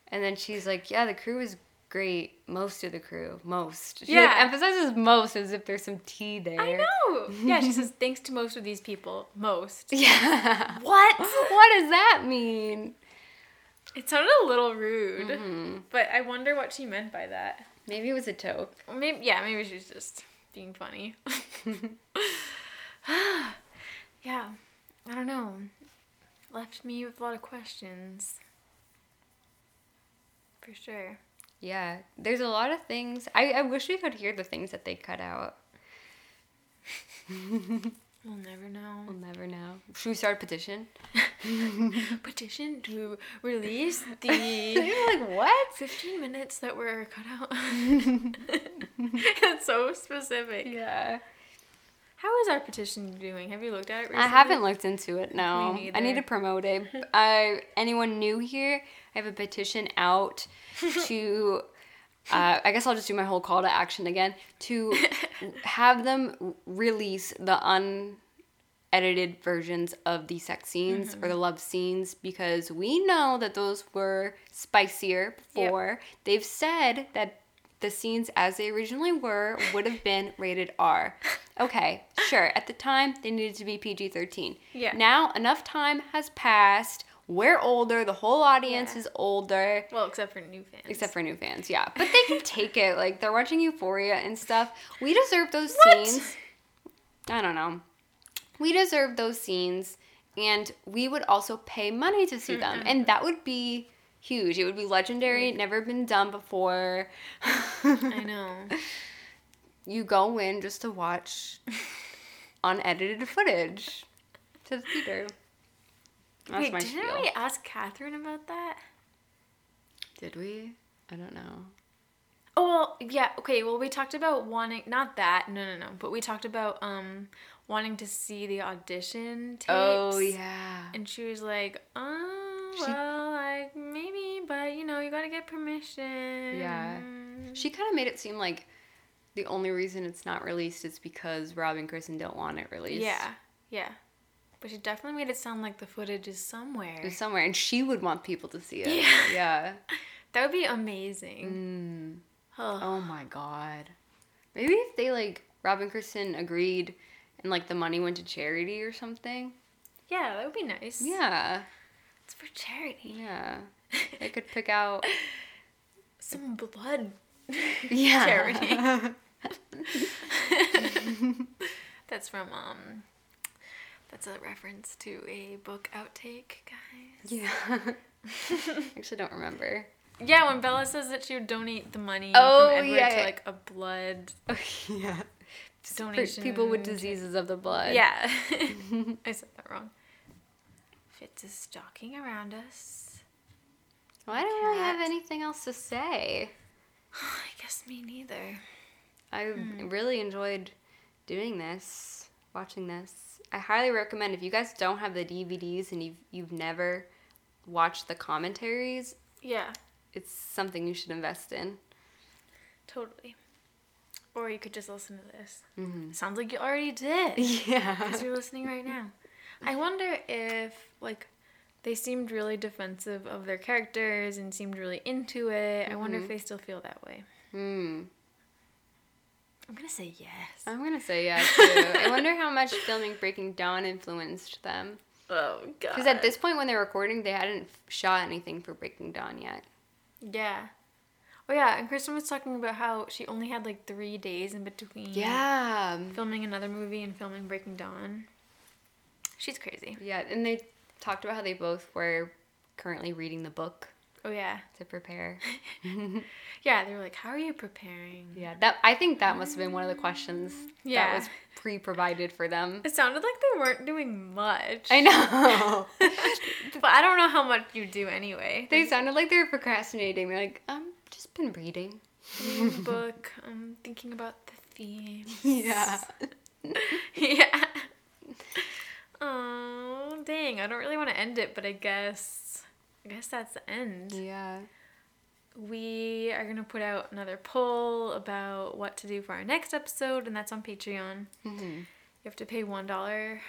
and then she's like, "Yeah, the crew is great. Most of the crew, most." She like, Yeah. emphasizes most as if there's some tea there. I know. Yeah, she says thanks to most of these people. Most. Yeah. What? what does that mean? It sounded a little rude, Mm-hmm. but I wonder what she meant by that. Maybe it was a joke. Maybe yeah, maybe she's just being funny. yeah, I don't know. Left me with a lot of questions. For sure. Yeah, there's a lot of things. I, I wish we could hear the things that they cut out. We'll never know. We'll never know. Should we start a petition? Petition to release the like what? 15 minutes that were cut out. it's so specific. Yeah. How is our petition doing? Have you looked at it recently? I haven't looked into it. No, Me I need to promote it. I anyone new here? I have a petition out to. Uh, I guess I'll just do my whole call to action again to have them release the unedited versions of the sex scenes or the love scenes because we know that those were spicier before. They've said that the scenes as they originally were would have been rated R. Okay, sure. At the time, they needed to be PG 13. Yeah. Now, enough time has passed. We're older. The whole audience Yeah. is older. Well, except for new fans. Except for new fans, yeah. But they can take it. Like, they're watching Euphoria and stuff. We deserve those What? scenes. I don't know. We deserve those scenes. And we would also pay money to see them. And mm-hmm. that would be huge. It would be legendary. Never been done before. I know. you go in just to watch unedited footage to the theater. That's Wait, my didn't spiel. we ask Catherine about that? Did we? I don't know. Oh well, yeah. Okay. Well, we talked about wanting not that. No, no, no. But we talked about um wanting to see the audition tapes. Oh yeah. And she was like, "Oh, She- well, like maybe, but you know, you gotta get permission." Yeah. She kind of made it seem like the only reason it's not released is because Rob and Kristen don't want it released. Yeah. Yeah. But she definitely made it sound like the footage is somewhere. It's somewhere, and she would want people to see it. Yeah. Yeah. That would be amazing. Mm. Oh. Oh my god. Maybe if they like Rob and Kristen agreed, and like the money went to charity or something. Yeah, that would be nice. Yeah. It's for charity. Yeah. I could pick out. Some blood Yeah. charity. That's from um that's a reference to a book outtake, guys. Yeah. Actually, don't remember. Yeah, when Bella says that she would donate the money Oh, from Edward yeah, to yeah. like a blood oh, yeah. For donation. people with diseases of the blood. Yeah. I said that wrong. Fitz is stalking around us. Well, I don't really have anything else to say. I guess me neither. I Hmm. really enjoyed doing this, watching this. I highly recommend if you guys don't have the DVDs and you've you've never watched the commentaries, Yeah, it's something you should invest in. totally. Or you could just listen to this. Mm-hmm. Sounds like you already did. Yeah. Because you're listening right now. I wonder if, like, they seemed really defensive of their characters and seemed really into it. I wonder if they still feel that way. Hmm. I'm gonna say yes. I'm gonna say yes too. I wonder how much filming Breaking Dawn influenced them. oh god. Because at this point, when they're recording, they hadn't shot anything for Breaking Dawn yet. Yeah. Oh yeah, and Kristen was talking about how she only had like three days in between. Yeah. Filming another movie and filming Breaking Dawn. She's crazy. Yeah, and they talked about how they both were currently reading the book Oh yeah. to prepare. Yeah, they were like, "How are you preparing?" Yeah, that I think that must have been one of the questions Yeah. that was pre-provided for them. It sounded like they weren't doing much. I know. but I don't know how much you do anyway. they sounded like they were procrastinating. They're like, "I'm just been reading." Reading the book. I'm thinking about the theme. Yeah. yeah. Oh dang! I don't really want to end it, but I guess I guess that's the end. Yeah. We are gonna put out another poll about what to do for our next episode, and that's on Patreon. Mm-hmm. You have to pay one dollar.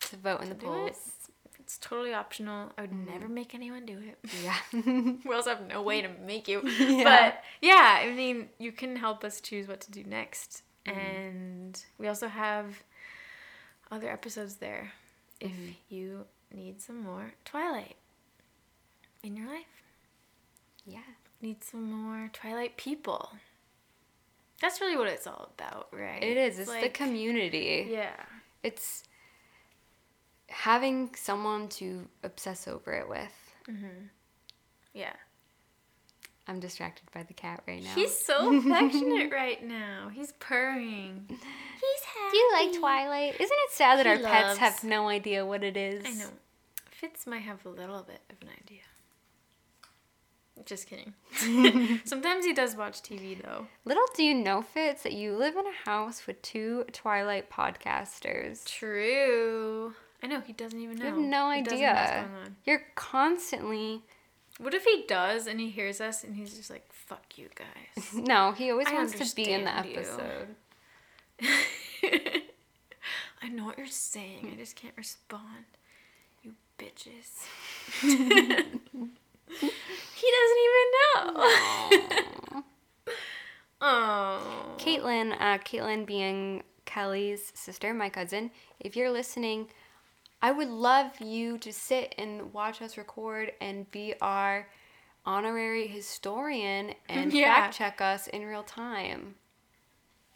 To vote in the do it. polls. It's totally optional. I would never make anyone do it. Yeah. we also have no way to make you. Yeah. But yeah, I mean, you can help us choose what to do next. And we also have other episodes there if mm-hmm. you need some more Twilight in your life. yeah. Need some more Twilight people. That's really what it's all about, right? It is. It's the community. Yeah. It's having someone to obsess over it with. Mm-hmm. Yeah. I'm distracted by the cat right now. He's so affectionate right now. He's purring. He's happy. Do you like Twilight? Isn't it sad that He our pets have no idea what it is? I know. Fitz might have a little bit of an idea. Just kidding. Sometimes he does watch TV though. Little do you know, Fitz, that you live in a house with two Twilight podcasters. True. I know he doesn't even know. You have no He know what's idea. going on. You're constantly. What if he does and he hears us and he's just like, "Fuck you guys." No, he always I wants to be in the episode. I know what you're saying. I just can't respond. You bitches. he doesn't even know. oh. Caitlin, uh, Caitlin being Kelly's sister, my cousin, if you're listening, I would love you to sit and watch us record and be our honorary historian and Yeah. fact check us in real time.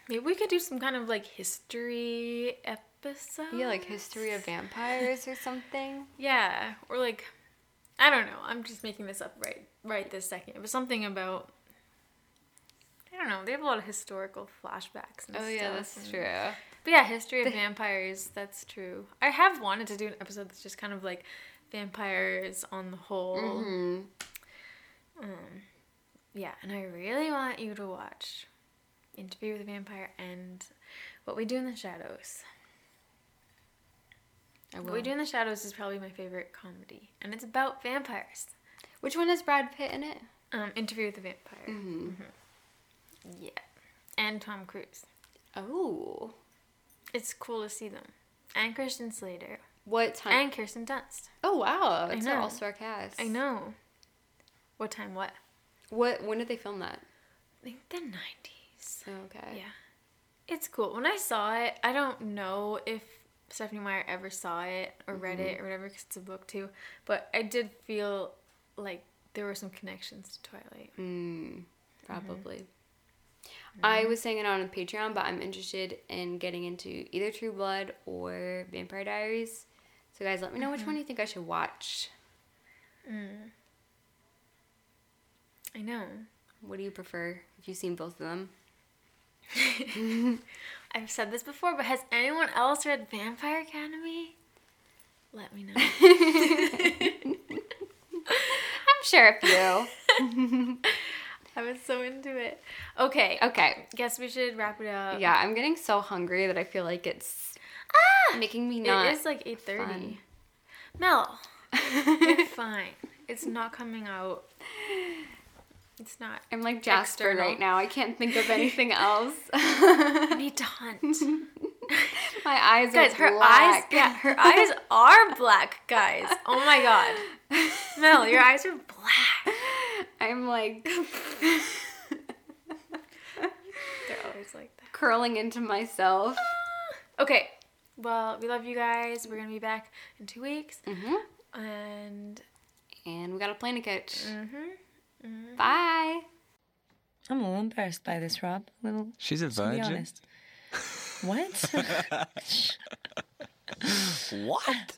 Maybe we could do some kind of like history episode. Yeah, like history of vampires or something. Yeah, or like I don't know. I'm just making this up right right this second. It was something about I don't know. They have a lot of historical flashbacks. And Oh yeah, that's and- true. But yeah, history of vampires. That's true. I have wanted to do an episode that's just kind of like vampires on the whole. Mhm. Um, yeah, and I really want you to watch Interview with a Vampire and What We Do in the Shadows. What. We Do in the Shadows is probably my favorite comedy, and it's about vampires. Which one has Brad Pitt in it? Um, Interview with a Vampire. Mm-hmm. Yeah, and Tom Cruise. Oh, It's cool to see them, and Christian Slater, what time? and Kirsten Dunst. oh wow, it's an all-star cast. I know. What time? What? What? When did they film that? I think the nineties. Okay. Yeah. It's cool. When I saw it, I don't know if Stephenie Meyer ever saw it or read it or whatever because it's a book too, but I did feel like there were some connections to Twilight. Mm, probably. I mm-hmm. was saying it on Patreon, but I'm interested in getting into either True Blood or Vampire Diaries. So guys, let me know which mm-hmm. one you think I should watch. Mm. I know. What do you prefer? If you've seen both of them. I've said this before, but has anyone else read Vampire Academy? Let me know. I'm sure a few. I was so into it. Okay. okay. Guess we should wrap it up. Yeah, I'm getting so hungry that I feel like it's ah! making me not. It is like 8.30. Mel, you're fine. It's not coming out. It's not. I'm like Jasper External. right now. I can't think of anything else. I need to hunt. My eyes guys, are her eyes, black. yeah, her eyes are black, guys. Oh my god. Mel, your eyes are black. I'm like They're always like that. curling into myself. Okay. Well, we love you guys. We're gonna be back in two weeks, hmm and And we got a plane to catch. mm-hmm. Bye. I'm a little embarrassed by this, Rob. A little, She's a to be virgin. honest. What? What?